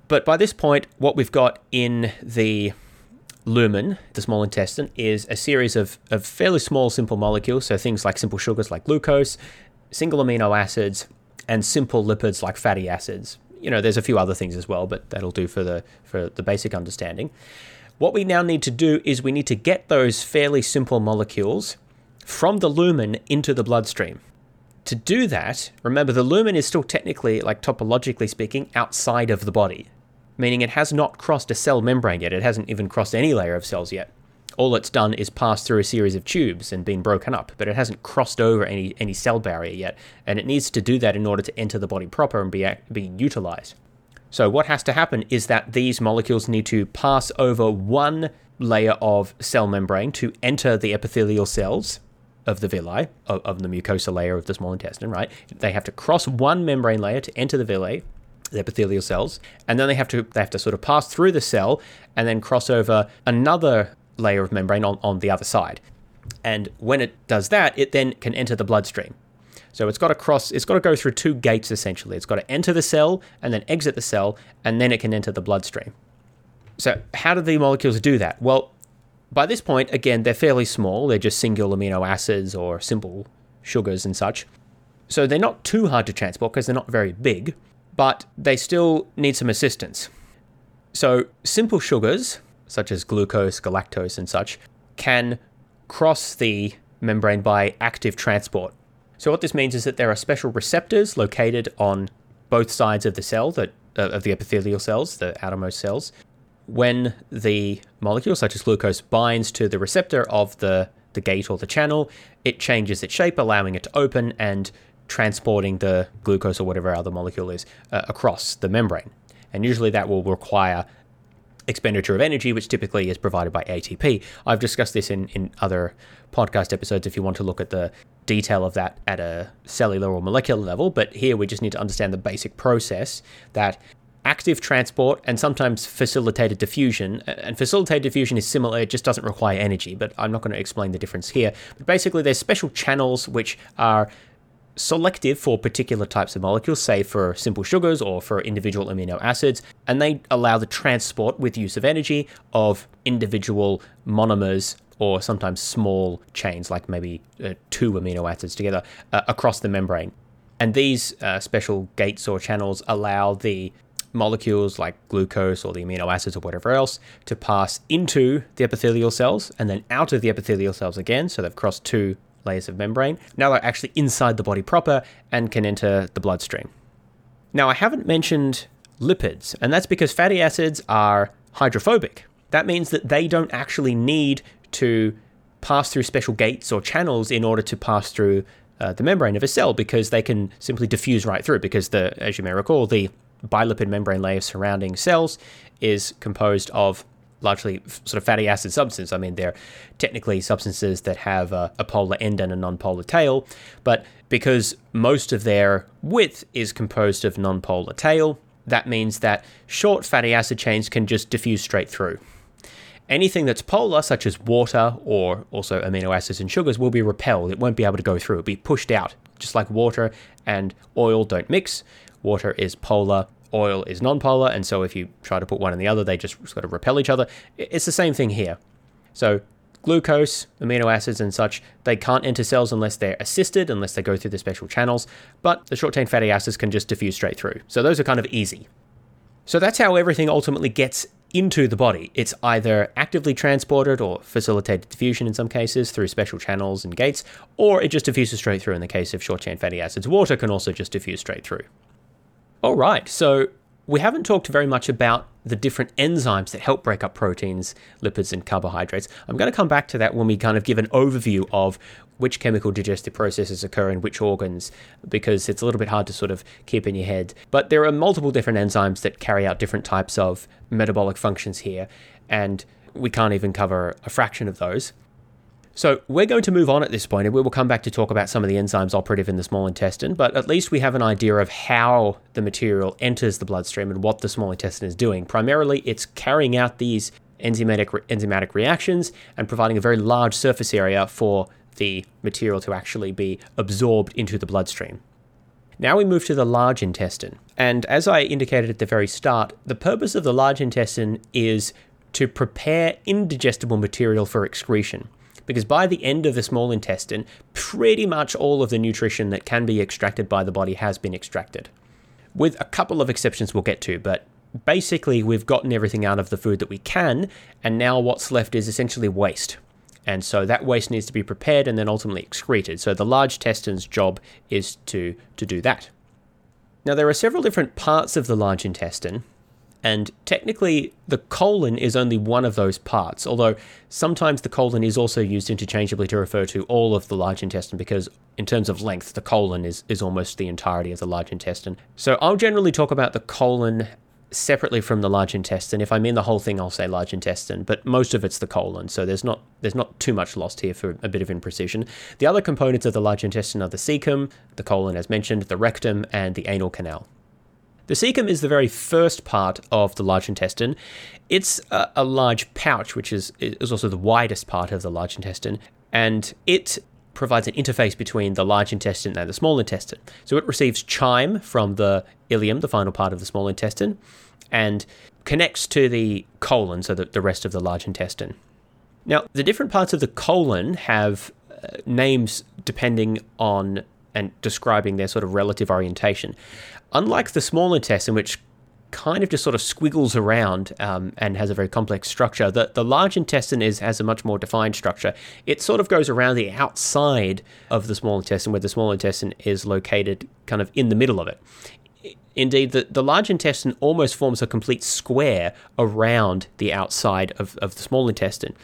But by this point, what we've got in the lumen, the small intestine, is a series of, of fairly small, simple molecules. So things like simple sugars like glucose, single amino acids, and simple lipids like fatty acids. You know, there's a few other things as well, but that'll do for the for the basic understanding. What we now need to do is we need to get those fairly simple molecules from the lumen into the bloodstream. To do that, remember the lumen is still technically, like topologically speaking, outside of the body meaning it has not crossed a cell membrane yet. It hasn't even crossed any layer of cells yet. All it's done is pass through a series of tubes and been broken up, but it hasn't crossed over any, any cell barrier yet, and it needs to do that in order to enter the body proper and be, be utilized. So, what has to happen is that these molecules need to pass over one layer of cell membrane to enter the epithelial cells of the villi, of, of the mucosa layer of the small intestine, right? They have to cross one membrane layer to enter the villi, the epithelial cells, and then they have to they have to sort of pass through the cell and then cross over another layer of membrane on, on the other side. And when it does that, it then can enter the bloodstream. So it's got to cross, it's got to go through two gates essentially. It's got to enter the cell and then exit the cell, and then it can enter the bloodstream. So, how do the molecules do that? Well, by this point, again, they're fairly small. They're just single amino acids or simple sugars and such. So, they're not too hard to transport because they're not very big but they still need some assistance. So, simple sugars, such as glucose, galactose, and such, can cross the membrane by active transport. So, what this means is that there are special receptors located on both sides of the cell, that, uh, of the epithelial cells, the outermost cells. When the molecule, such as glucose, binds to the receptor of the, the gate or the channel, it changes its shape, allowing it to open and transporting the glucose or whatever other molecule is uh, across the membrane. And usually that will require expenditure of energy, which typically is provided by ATP. I've discussed this in, in other podcast episodes if you want to look at the detail of that at a cellular or molecular level. But here we just need to understand the basic process that active transport and sometimes facilitated diffusion. And facilitated diffusion is similar, it just doesn't require energy, but I'm not going to explain the difference here. But basically, there's special channels which are selective for particular types of molecules, say for simple sugars or for individual amino acids, and they allow the transport with use of energy of individual monomers or sometimes small chains, like maybe uh, two amino acids together, uh, across the membrane. And these uh, special gates or channels allow the molecules like glucose or the amino acids or whatever else to pass into the epithelial cells and then out of the epithelial cells again. So they've crossed two layers of membrane. Now they're actually inside the body proper and can enter the bloodstream. Now, I haven't mentioned lipids, and that's because fatty acids are hydrophobic. That means that they don't actually need to pass through special gates or channels in order to pass through uh, the membrane of a cell because they can simply diffuse right through. Because the, as you may recall, the bilipid membrane layer surrounding cells is composed of largely sort of fatty acid substance. I mean, they're technically substances that have a, a polar end and a non-polar tail, but because most of their width is composed of non-polar tail, that means that short fatty acid chains can just diffuse straight through. Anything that's polar, such as water or also amino acids and sugars, will be repelled. It won't be able to go through. It'll be pushed out, just like water and oil don't mix. Water is polar, oil is non-polar, and so if you try to put one in the other, they just sort of repel each other. It's the same thing here. So glucose, amino acids, and such, they can't enter cells unless they're assisted, unless they go through the special channels, but the short chain fatty acids can just diffuse straight through. So those are kind of easy. So that's how everything ultimately gets into the body. It's either actively transported or facilitated diffusion in some cases through special channels and gates, or it just diffuses straight through in the case of short chain fatty acids. Water can also just diffuse straight through. All right, so we haven't talked very much about the different enzymes that help break up proteins, lipids, and carbohydrates. I'm going to come back to that when we kind of give an overview of which chemical digestive processes occur in which organs, because it's a little bit hard to sort of keep in your head. But there are multiple different enzymes that carry out different types of metabolic functions here, and we can't even cover a fraction of those. So we're going to move on at this point, and we will come back to talk about some of the enzymes operative in the small intestine, but at least we have an idea of how the material enters the bloodstream and what the small intestine is doing. Primarily, it's carrying out these enzymatic, enzymatic reactions and providing a very large surface area for the material to actually be absorbed into the bloodstream. Now we move to the large intestine. And as I indicated at the very start, the purpose of the large intestine is to prepare indigestible material for excretion because by the end of the small intestine, pretty much all of the nutrition that can be extracted by the body has been extracted. With a couple of exceptions we'll get to, but basically we've gotten everything out of the food that we can, and now what's left is essentially waste. And so that waste needs to be prepared and then ultimately excreted. So the large intestine's job is to, to do that. Now, there are several different parts of the large intestine, and technically, the colon is only one of those parts, although sometimes the colon is also used interchangeably to refer to all of the large intestine because, in terms of length, the colon is, is almost the entirety of the large intestine. So I'll generally talk about the colon separately from the large intestine. If I mean the whole thing, I'll say large intestine, but most of it's the colon, so there's not there's not too much lost here for a bit of imprecision. The other components of the large intestine are the cecum, the colon as mentioned, the rectum, and the anal canal. The cecum is the very first part of the large intestine. It's a, a large pouch, which is, is also the widest part of the large intestine, and it provides an interface between the large intestine and the small intestine. So it receives chyme from the ileum, the final part of the small intestine, and connects to the colon, so that the rest of the large intestine. Now, the different parts of the colon have uh, names depending on and describing their sort of relative orientation. Unlike the small intestine, which kind of just sort of squiggles around um, and has a very complex structure. The, the large intestine is has a much more defined structure. It sort of goes around the outside of the small intestine, where the small intestine is located kind of in the middle of it. Indeed, the, the large intestine almost forms a complete square around the outside of, of the small intestine.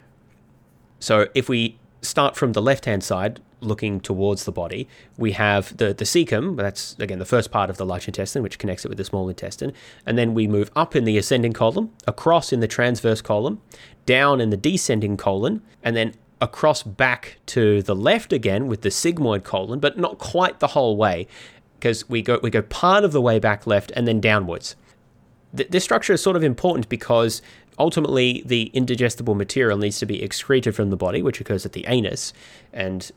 So if we start from the left hand side, looking towards the body, we have the, the cecum, that's again the first part of the large intestine, which connects it with the small intestine. And then we move up in the ascending colon, across in the transverse colon, down in the descending colon, and then across back to the left again with the sigmoid colon, but not quite the whole way, because we go we go part of the way back left and then downwards. Th- this structure is sort of important because ultimately the indigestible material needs to be excreted from the body, which occurs at the anus, and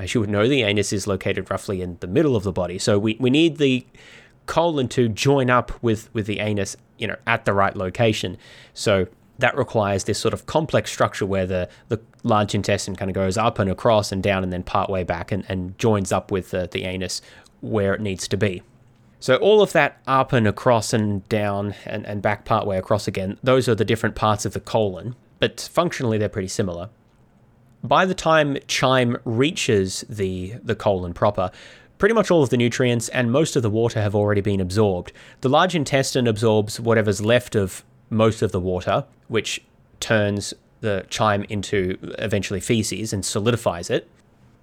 as you would know, the anus is located roughly in the middle of the body. So we, we need the colon to join up with, with the anus, you know, at the right location. So that requires this sort of complex structure where the, the large intestine kind of goes up and across and down and then part way back and, and joins up with the, the anus where it needs to be. So all of that up and across and down and, and back part way across again, those are the different parts of the colon, but functionally they're pretty similar by the time chyme reaches the, the colon proper, pretty much all of the nutrients and most of the water have already been absorbed. The large intestine absorbs whatever's left of most of the water, which turns the chyme into eventually feces and solidifies it.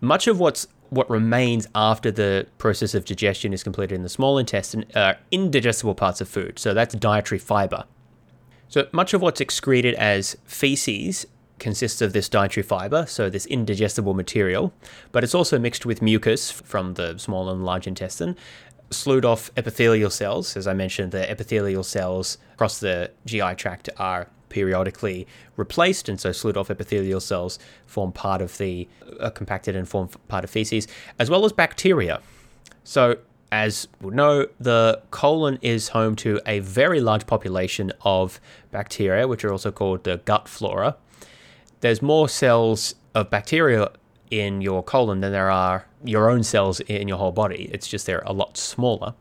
Much of what's what remains after the process of digestion is completed in the small intestine are indigestible parts of food, so that's dietary fiber. So much of what's excreted as feces consists of this dietary fiber, so this indigestible material, but it's also mixed with mucus from the small and large intestine, sloughed off epithelial cells. As I mentioned, the epithelial cells across the GI tract are periodically replaced, and so sloughed off epithelial cells form part of the compacted and form part of feces, as well as bacteria. So, as we know, the colon is home to a very large population of bacteria, which are also called the gut flora. There's more cells of bacteria in your colon than there are your own cells in your whole body. It's just they're a lot smaller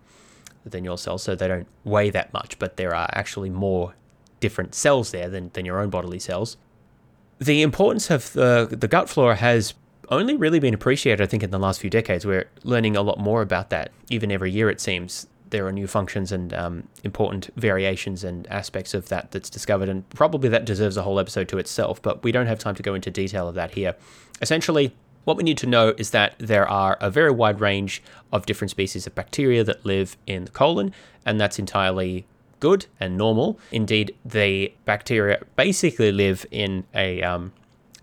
than your cells, so they don't weigh that much, but there are actually more different cells there than, than your own bodily cells. The importance of the, the gut flora has only really been appreciated, I think, in the last few decades. We're learning a lot more about that. Even every year, it seems there are new functions and um, important variations and aspects of that that's discovered, and probably that deserves a whole episode to itself. But we don't have time to go into detail of that here. Essentially, what we need to know is that there are a very wide range of different species of bacteria that live in the colon, and that's entirely good and normal. Indeed, the bacteria basically live in a um,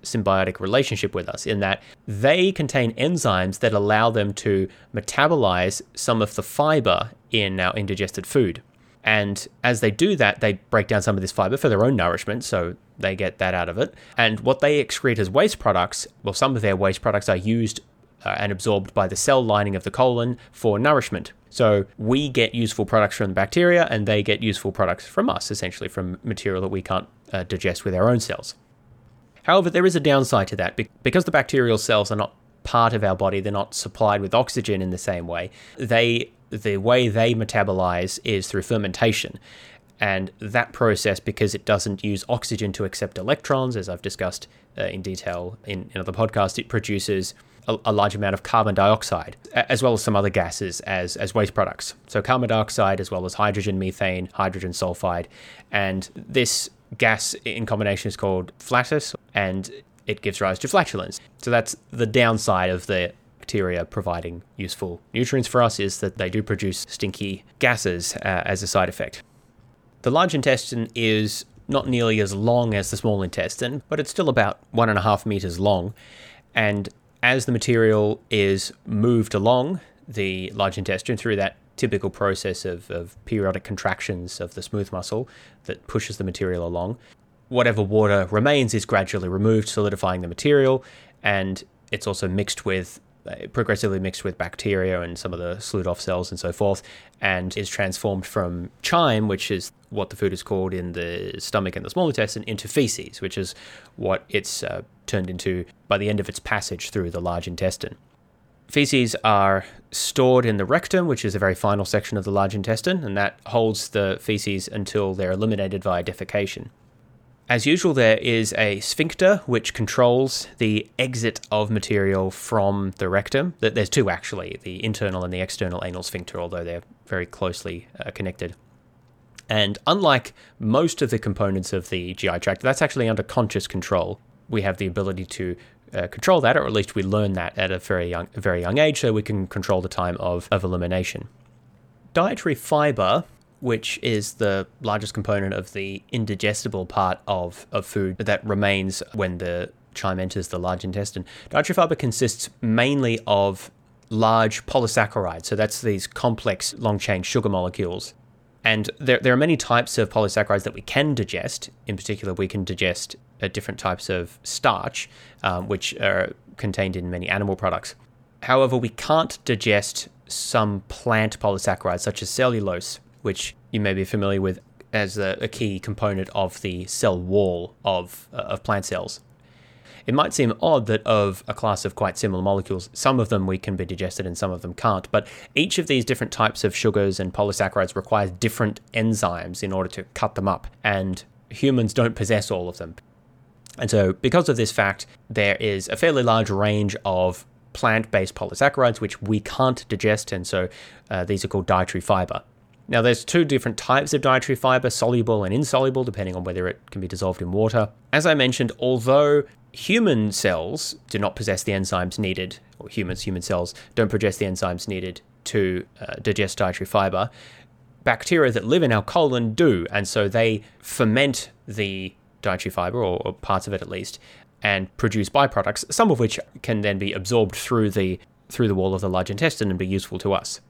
symbiotic relationship with us in that they contain enzymes that allow them to metabolize some of the fiber in our indigested food. And as they do that, they break down some of this fiber for their own nourishment, so they get that out of it. And what they excrete as waste products, well, some of their waste products are used uh, and absorbed by the cell lining of the colon for nourishment. So we get useful products from the bacteria, and they get useful products from us, essentially from material that we can't uh, digest with our own cells. However, there is a downside to that because the bacterial cells are not part of our body, they're not supplied with oxygen in the same way. They the way they metabolize is through fermentation. And that process, because it doesn't use oxygen to accept electrons, as I've discussed uh, in detail in, in other podcasts, it produces a, a, large amount of carbon dioxide, as well as some other gases as, as waste products. So, carbon dioxide, as well as hydrogen, methane, hydrogen sulfide. And this gas in combination is called flatus, and it gives rise to flatulence. So, that's the downside of the bacteria providing useful nutrients for us is that they do produce stinky gases uh, as a side effect. The large intestine is not nearly as long as the small intestine, but it's still about one and a half meters long. And as the material is moved along the large intestine through that typical process of, of periodic contractions of the smooth muscle that pushes the material along, whatever water remains is gradually removed, solidifying the material, and it's also mixed with uh, progressively mixed with bacteria and some of the sloughed off cells and so forth, and is transformed from chyme, which is what the food is called in the stomach and the small intestine, into feces, which is what it's uh, turned into by the end of its passage through the large intestine. Feces are stored in the rectum, which is a very final section of the large intestine, and that holds the feces until they're eliminated via defecation. As usual, there is a sphincter which controls the exit of material from the rectum. There's two actually, the internal and the external anal sphincter, although they're very closely uh, connected. And unlike most of the components of the GI tract, that's actually under conscious control. We have the ability to uh, control that, or at least we learn that at a very young, very young age, so we can control the time of, of elimination. Dietary fiber which is the largest component of the indigestible part of, of food that remains when the chyme enters the large intestine. Dietary fiber consists mainly of large polysaccharides, so that's these complex long chain sugar molecules. And there, there are many types of polysaccharides that we can digest. In particular, we can digest uh, different types of starch, um, which are contained in many animal products. However, we can't digest some plant polysaccharides, such as cellulose, which you may be familiar with as a, a key component of the cell wall of, uh, of plant cells. It might seem odd that of a class of quite similar molecules, some of them we can be digested and some of them can't, but each of these different types of sugars and polysaccharides requires different enzymes in order to cut them up, and humans don't possess all of them. And so, because of this fact, there is a fairly large range of plant based polysaccharides which we can't digest, and so uh, these are called dietary fiber. Now, there's two different types of dietary fiber, soluble and insoluble, depending on whether it can be dissolved in water. As I mentioned, although human cells do not possess the enzymes needed, or humans, human cells don't possess the enzymes needed to uh, digest dietary fiber, bacteria that live in our colon do. And so they ferment the dietary fiber, or, or parts of it at least, and produce byproducts, some of which can then be absorbed through the through the wall of the large intestine and be useful to us.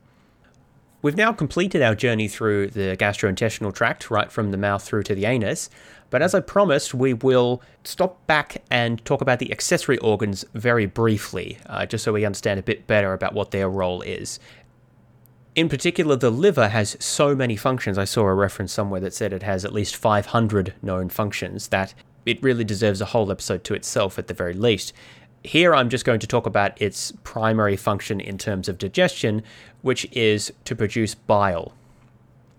We've now completed our journey through the gastrointestinal tract, right from the mouth through to the anus. But as I promised, we will stop back and talk about the accessory organs very briefly, uh, just so we understand a bit better about what their role is. In particular, the liver has so many functions. I saw a reference somewhere that said it has at least 500 known functions that it really deserves a whole episode to itself at the very least. Here, I'm just going to talk about its primary function in terms of digestion, which is to produce bile.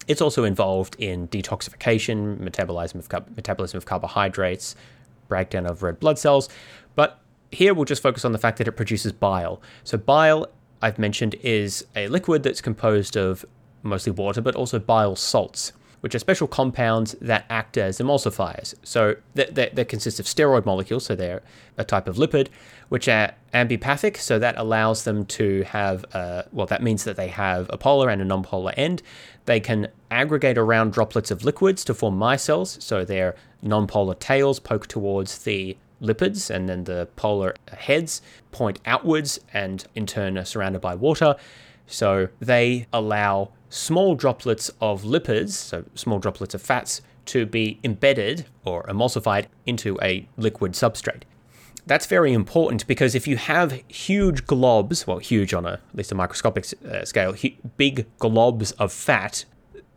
It's also involved in detoxification, metabolism of, metabolism of carbohydrates, breakdown of red blood cells, but here we'll just focus on the fact that it produces bile. So, bile, I've mentioned, is a liquid that's composed of mostly water, but also bile salts which are special compounds that act as emulsifiers. So they, they, consist of steroid molecules, so they're a type of lipid, which are amphipathic, so that allows them to have, a, well, that means that they have a polar and a nonpolar end. They can aggregate around droplets of liquids to form micelles, so their nonpolar tails poke towards the lipids, and then the polar heads point outwards and in turn are surrounded by water. So they allow small droplets of lipids, so small droplets of fats, to be embedded or emulsified into a liquid substrate. That's very important because if you have huge globs, well, huge on a, at least a microscopic uh, scale, big globs of fat,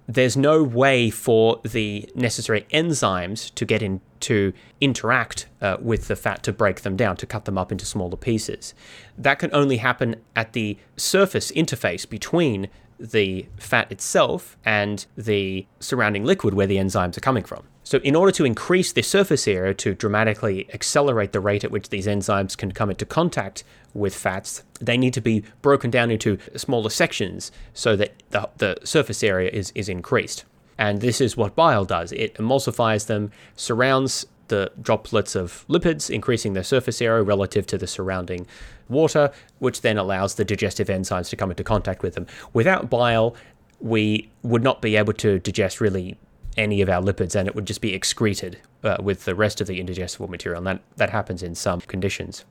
there's no way for the necessary enzymes to get in to interact uh, with the fat to break them down, to cut them up into smaller pieces. That can only happen at the surface interface between the fat itself and the surrounding liquid where the enzymes are coming from. So, in order to increase the surface area to dramatically accelerate the rate at which these enzymes can come into contact with fats, they need to be broken down into smaller sections so that the, the surface area is, is increased. And this is what bile does it emulsifies them, surrounds the droplets of lipids, increasing their surface area relative to the surrounding water, which then allows the digestive enzymes to come into contact with them. Without bile, we would not be able to digest really any of our lipids and it would just be excreted uh, with the rest of the indigestible material. And that, that happens in some conditions.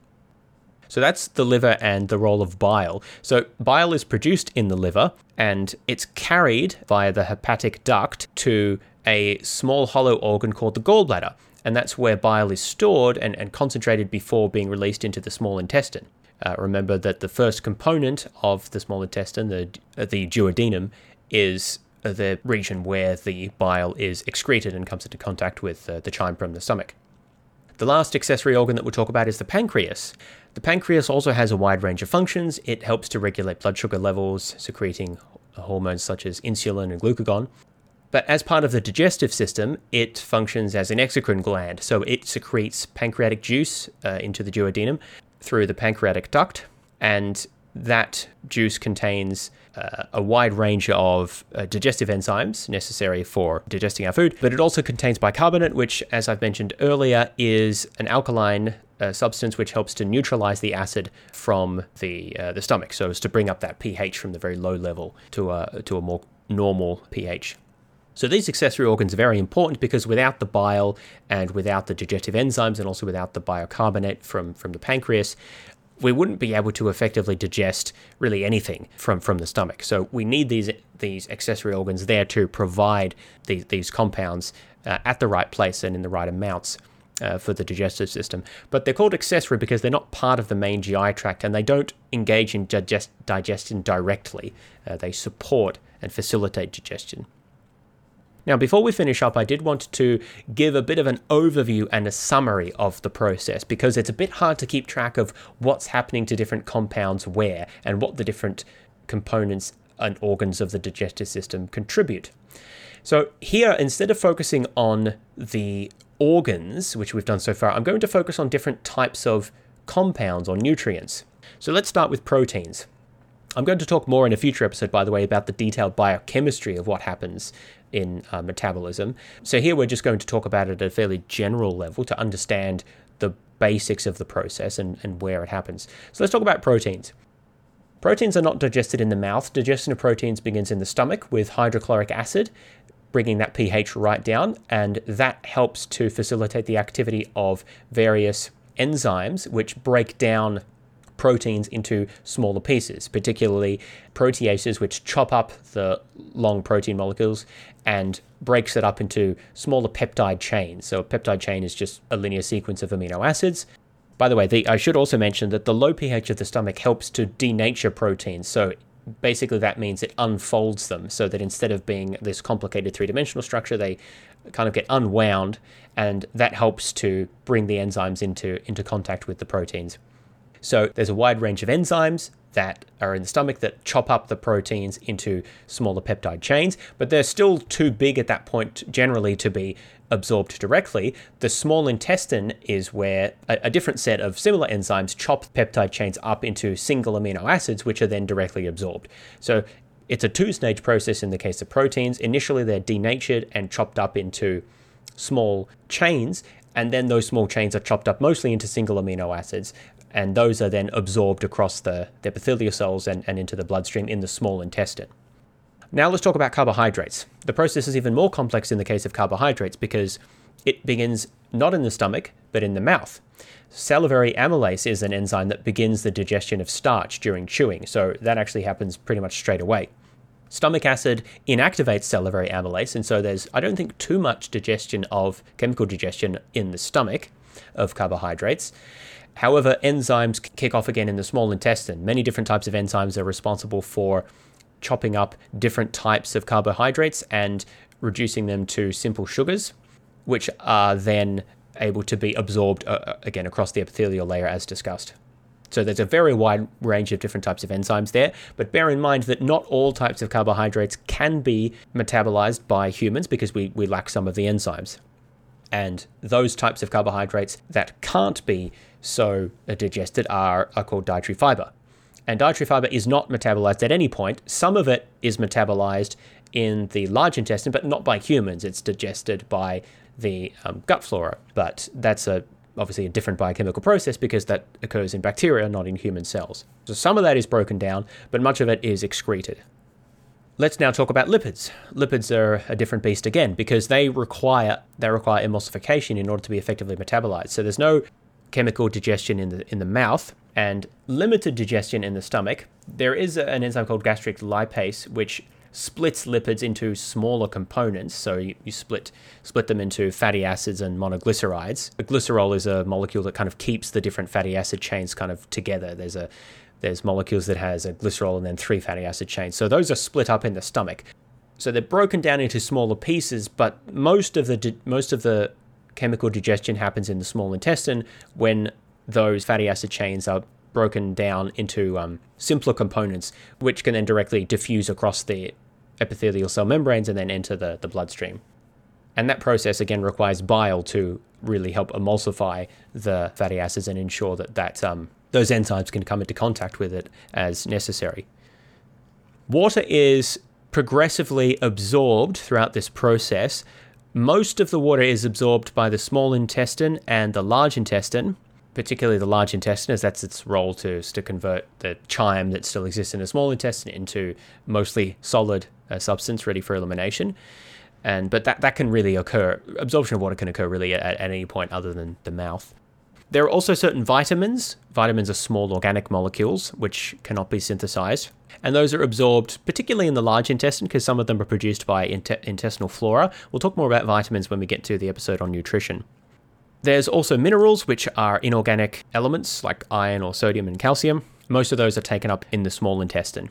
So that's the liver and the role of bile. So bile is produced in the liver and it's carried via the hepatic duct to a small hollow organ called the gallbladder. And that's where bile is stored and, and concentrated before being released into the small intestine. Uh, remember that the first component of the small intestine, the, the duodenum, is the region where the bile is excreted and comes into contact with uh, the chyme from the stomach. The last accessory organ that we'll talk about is the pancreas. The pancreas also has a wide range of functions. It helps to regulate blood sugar levels, secreting hormones such as insulin and glucagon. But as part of the digestive system, it functions as an exocrine gland. So it secretes pancreatic juice uh, into the duodenum through the pancreatic duct, and that juice contains uh, a wide range of uh, digestive enzymes necessary for digesting our food, but it also contains bicarbonate, which, as I've mentioned earlier, is an alkaline uh, substance which helps to neutralize the acid from the uh, the stomach, so as to bring up that pH from the very low level to a to a more normal pH. So these accessory organs are very important because without the bile and without the digestive enzymes and also without the bicarbonate from, from the pancreas, we wouldn't be able to effectively digest really anything from, from the stomach. So we need these these accessory organs there to provide these, these compounds uh, at the right place and in the right amounts. Uh, for the digestive system, but they're called accessory because they're not part of the main GI tract and they don't engage in digest- digestion directly. Uh, they support and facilitate digestion. Now, before we finish up, I did want to give a bit of an overview and a summary of the process because it's a bit hard to keep track of what's happening to different compounds where and what the different components and organs of the digestive system contribute. So, here, instead of focusing on the organs, which we've done so far, I'm going to focus on different types of compounds or nutrients. So, let's start with proteins. I'm going to talk more in a future episode, by the way, about the detailed biochemistry of what happens in uh, metabolism. So here we're just going to talk about it at a fairly general level to understand the basics of the process and, and where it happens. So let's talk about proteins. Proteins are not digested in the mouth. Digestion of proteins begins in the stomach with hydrochloric acid, bringing that pH right down, and that helps to facilitate the activity of various enzymes which break down proteins into smaller pieces, particularly proteases, which chop up the long protein molecules and breaks it up into smaller peptide chains. So, a peptide chain is just a linear sequence of amino acids. By the way, the, I should also mention that the low pH of the stomach helps to denature proteins. So, basically, that means it unfolds them so that instead of being this complicated three dimensional structure, they kind of get unwound, and that helps to bring the enzymes into, into contact with the proteins. So there's a wide range of enzymes that are in the stomach that chop up the proteins into smaller peptide chains, but they're still too big at that point generally to be absorbed directly. The small intestine is where a, a, different set of similar enzymes chop peptide chains up into single amino acids, which are then directly absorbed. So it's a two stage process in the case of proteins. Initially, they're denatured and chopped up into small chains, and then those small chains are chopped up mostly into single amino acids and those are then absorbed across the, the epithelial cells and, and into the bloodstream in the small intestine. Now let's talk about carbohydrates. The process is even more complex in the case of carbohydrates because it begins not in the stomach, but in the mouth. Salivary amylase is an enzyme that begins the digestion of starch during chewing, so that actually happens pretty much straight away. Stomach acid inactivates salivary amylase, and so there's, I don't think, too much digestion of chemical digestion in the stomach of carbohydrates. However, enzymes kick off again in the small intestine. Many different types of enzymes are responsible for chopping up different types of carbohydrates and reducing them to simple sugars, which are then able to be absorbed uh, uh, again across the epithelial layer as discussed. So there's a very wide range of different types of enzymes there, but bear in mind that not all types of carbohydrates can be metabolized by humans because we, we lack some of the enzymes. And those types of carbohydrates that can't be so digested are, are called dietary fiber. And dietary fiber is not metabolized at any point. Some of it is metabolized in the large intestine, but not by humans. It's digested by the um, gut flora. But that's a obviously a different biochemical process because that occurs in bacteria, not in human cells. So some of that is broken down, but much of it is excreted. Let's now talk about lipids. Lipids are a different beast again because they require they require emulsification in order to be effectively metabolized. So there's no chemical digestion in the in the mouth and limited digestion in the stomach. There is an enzyme called gastric lipase which splits lipids into smaller components. So you, you split split them into fatty acids and monoglycerides. The glycerol is a molecule that kind of keeps the different fatty acid chains kind of together. There's a there's molecules that has a glycerol and then three fatty acid chains. So those are split up in the stomach. So they're broken down into smaller pieces, but most of the most of the chemical digestion happens in the small intestine when those fatty acid chains are broken down into um, simpler components, which can then directly diffuse across the epithelial cell membranes and then enter the, the bloodstream. And that process again requires bile to really help emulsify the fatty acids and ensure that that um, those enzymes can come into contact with it as necessary. Water is progressively absorbed throughout this process. Most of the water is absorbed by the small intestine and the large intestine, particularly the large intestine, as that's its role to, to convert the chyme that still exists in the small intestine into mostly solid uh, substance ready for elimination. And but that, that can really occur. Absorption of water can occur really at, at any point other than the mouth. There are also certain vitamins. Vitamins are small organic molecules which cannot be synthesized, and those are absorbed particularly in the large intestine because some of them are produced by int- intestinal flora. We'll talk more about vitamins when we get to the episode on nutrition. There's also minerals, which are inorganic elements like iron or sodium and calcium. Most of those are taken up in the small intestine.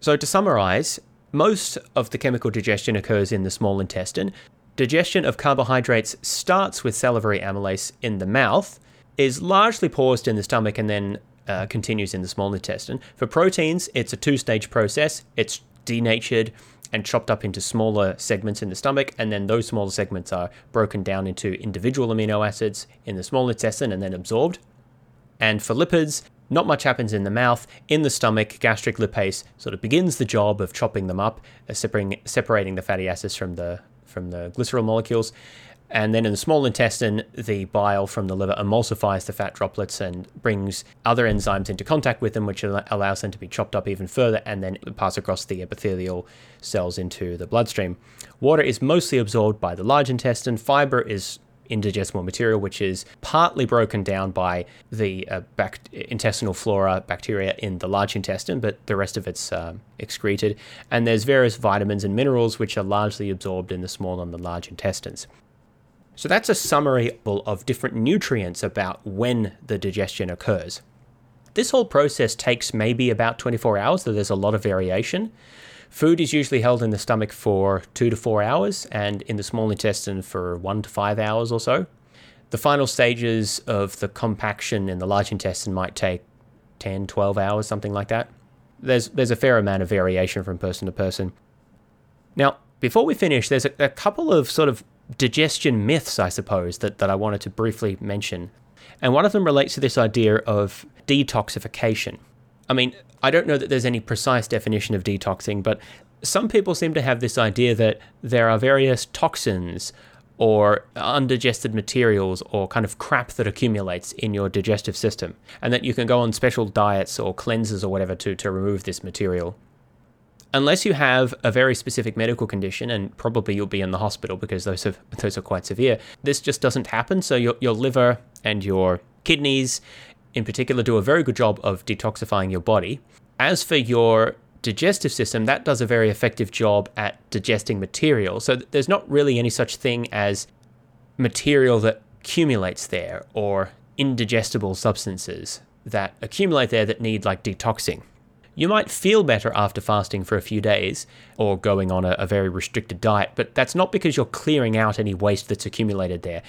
So, to summarize, most of the chemical digestion occurs in the small intestine, Digestion of carbohydrates starts with salivary amylase in the mouth, is largely paused in the stomach, and then uh, continues in the small intestine. For proteins, it's a two stage process. It's denatured and chopped up into smaller segments in the stomach, and then those smaller segments are broken down into individual amino acids in the small intestine and then absorbed. And for lipids, not much happens in the mouth. In the stomach, gastric lipase sort of begins the job of chopping them up, uh, separating, separating the fatty acids from the from the glycerol molecules. And then in the small intestine, the bile from the liver emulsifies the fat droplets and brings other enzymes into contact with them, which allows them to be chopped up even further and then pass across the epithelial cells into the bloodstream. Water is mostly absorbed by the large intestine. Fiber is indigestible material, which is partly broken down by the uh, bac- intestinal flora bacteria in the large intestine, but the rest of it's um, excreted. And there's various vitamins and minerals which are largely absorbed in the small and the large intestines. So that's a summary of different nutrients about when the digestion occurs. This whole process takes maybe about 24 hours, though there's a lot of variation. Food is usually held in the stomach for two to four hours, and in the small intestine for one to five hours or so. The final stages of the compaction in the large intestine might take 10, 12 hours, something like that. There's, there's a fair amount of variation from person to person. Now, before we finish, there's a, a couple of sort of digestion myths, I suppose, that, that I wanted to briefly mention. And one of them relates to this idea of detoxification. I mean, I don't know that there's any precise definition of detoxing, but some people seem to have this idea that there are various toxins or undigested materials or kind of crap that accumulates in your digestive system, and that you can go on special diets or cleanses or whatever to, to remove this material. Unless you have a very specific medical condition, and probably you'll be in the hospital because those are, those are quite severe, this just doesn't happen. So your, your liver and your kidneys in particular do a very good job of detoxifying your body. As for your digestive system, that does a very effective job at digesting material. So there's not really any such thing as material that accumulates there or indigestible substances that accumulate there that need like detoxing. You might feel better after fasting for a few days or going on a, a, very restricted diet, but that's not because you're clearing out any waste that's accumulated there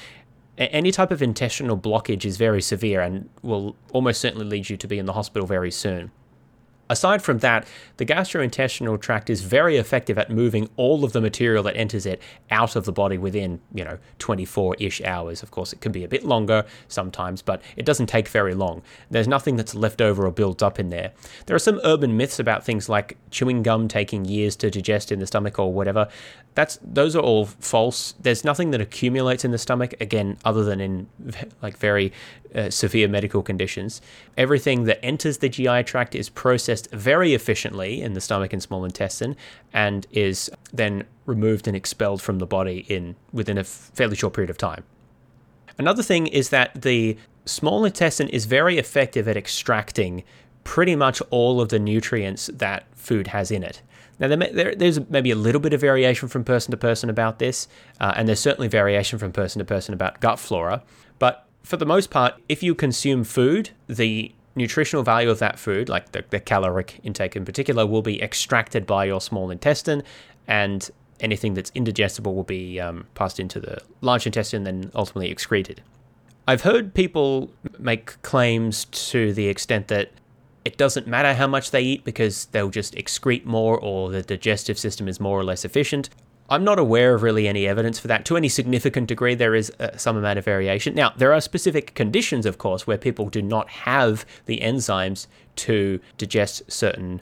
any type of intestinal blockage is very severe and will almost certainly lead you to be in the hospital very soon. Aside from that, the gastrointestinal tract is very effective at moving all of the material that enters it out of the body within, you know, 24-ish hours. Of course, it can be a bit longer sometimes, but it doesn't take very long. There's nothing that's left over or built up in there. There are some urban myths about things like chewing gum taking years to digest in the stomach or whatever. That's those are all false. There's nothing that accumulates in the stomach again other than in like very uh, severe medical conditions. Everything that enters the GI tract is processed very efficiently in the stomach and small intestine and is then removed and expelled from the body in within a fairly short period of time. Another thing is that the small intestine is very effective at extracting pretty much all of the nutrients that food has in it. Now, there, there, there's maybe a little bit of variation from person to person about this, uh, and there's certainly variation from person to person about gut flora. But for the most part, if you consume food, the nutritional value of that food, like the, the caloric intake in particular, will be extracted by your small intestine, and anything that's indigestible will be um, passed into the large intestine and then ultimately excreted. I've heard people make claims to the extent that it doesn't matter how much they eat because they'll just excrete more or the digestive system is more or less efficient. I'm not aware of really any evidence for that. To any significant degree, there is uh, some amount of variation. Now, there are specific conditions, of course, where people do not have the enzymes to digest certain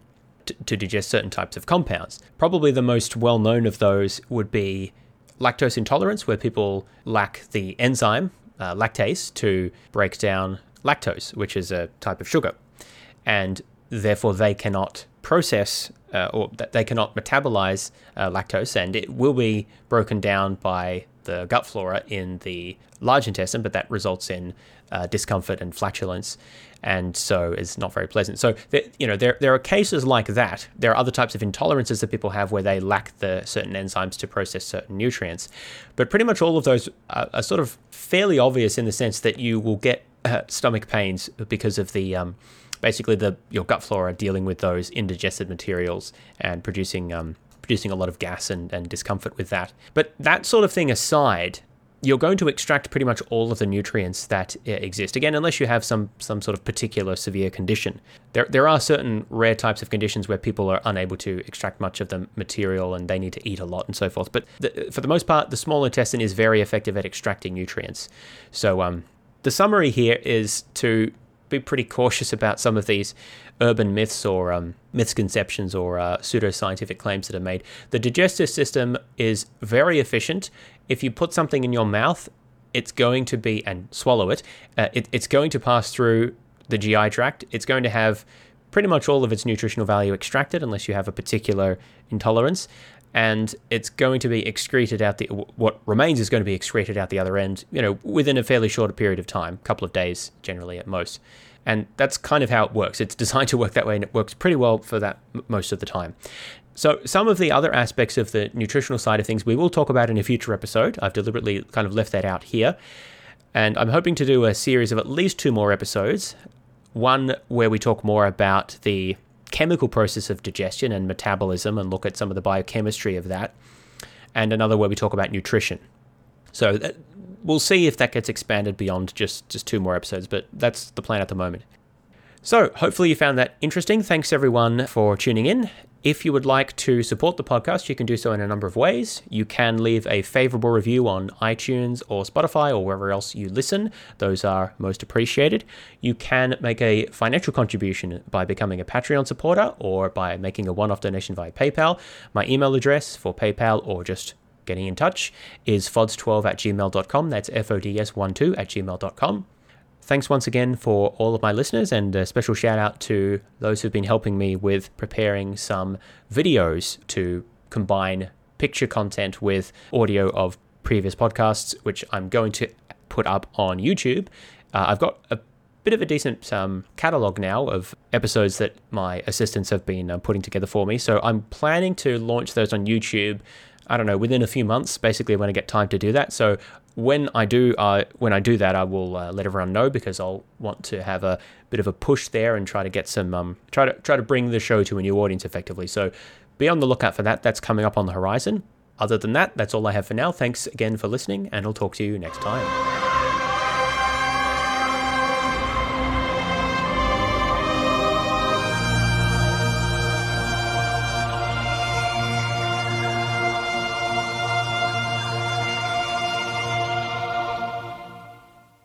to, digest certain types of compounds. Probably the most well known of those would be lactose intolerance, where people lack the enzyme uh, lactase to break down lactose, which is a type of sugar, and therefore they cannot process uh, or they cannot metabolize uh, lactose, and it will be broken down by the gut flora in the large intestine, but that results in uh, discomfort and flatulence, and so is not very pleasant. So, you know, there there are cases like that. There are other types of intolerances that people have where they lack the certain enzymes to process certain nutrients, but pretty much all of those are, are sort of fairly obvious in the sense that you will get uh, stomach pains because of the um, basically the your gut flora dealing with those indigested materials and producing um, producing a lot of gas and, and discomfort with that. But that sort of thing aside, you're going to extract pretty much all of the nutrients that uh, exist. Again, unless you have some some sort of particular severe condition. There there are certain rare types of conditions where people are unable to extract much of the material and they need to eat a lot and so forth. But the, for the most part, the small intestine is very effective at extracting nutrients. So um, the summary here is to be pretty cautious about some of these urban myths or um, misconceptions or uh, pseudoscientific claims that are made. The digestive system is very efficient. If you put something in your mouth, it's going to be, and swallow it, uh, it it's going to pass through the GI tract. It's going to have pretty much all of its nutritional value extracted, unless you have a particular intolerance and it's going to be excreted out the what remains is going to be excreted out the other end you know within a fairly short period of time a couple of days generally at most. And that's kind of how it works. It's *laughs* designed to work that way and it works pretty well for that most of the time. So some of the other aspects of the nutritional side of things we will talk about in a future episode. I've deliberately kind of left that out here. And i'm hoping to do a series of at least two more episodes. One where we talk more about the chemical process of digestion and metabolism and look at some of the biochemistry of that, and another where we talk about nutrition. So that, we'll see if that gets expanded beyond just just two more episodes, but that's the plan at the moment. So, hopefully, you found that interesting. Thanks everyone for tuning in. If you would like to support the podcast, you can do so in a number of ways. You can leave a favorable review on iTunes or Spotify or wherever else you listen, those are most appreciated. You can make a financial contribution by becoming a Patreon supporter or by making a one off donation via PayPal. My email address for PayPal or just getting in touch is fods12 at gmail.com. That's F O D S 12 at gmail.com. Thanks once again for all of my listeners, and a special shout out to those who've been helping me with preparing some videos to combine picture content with audio of previous podcasts, which I'm going to put up on YouTube. Uh, I've got a bit of a decent um, catalog now of episodes that my assistants have been uh, putting together for me. So I'm planning to launch those on YouTube. I don't know within a few months, basically when I get time to do that. So when I do uh, when I do that, I will uh, let everyone know because I'll want to have a bit of a push there and try to get some um, try to try to bring the show to a new audience effectively. So be on the lookout for that. That's coming up on the horizon. Other than that, that's all I have for now. Thanks again for listening, and I'll talk to you next time.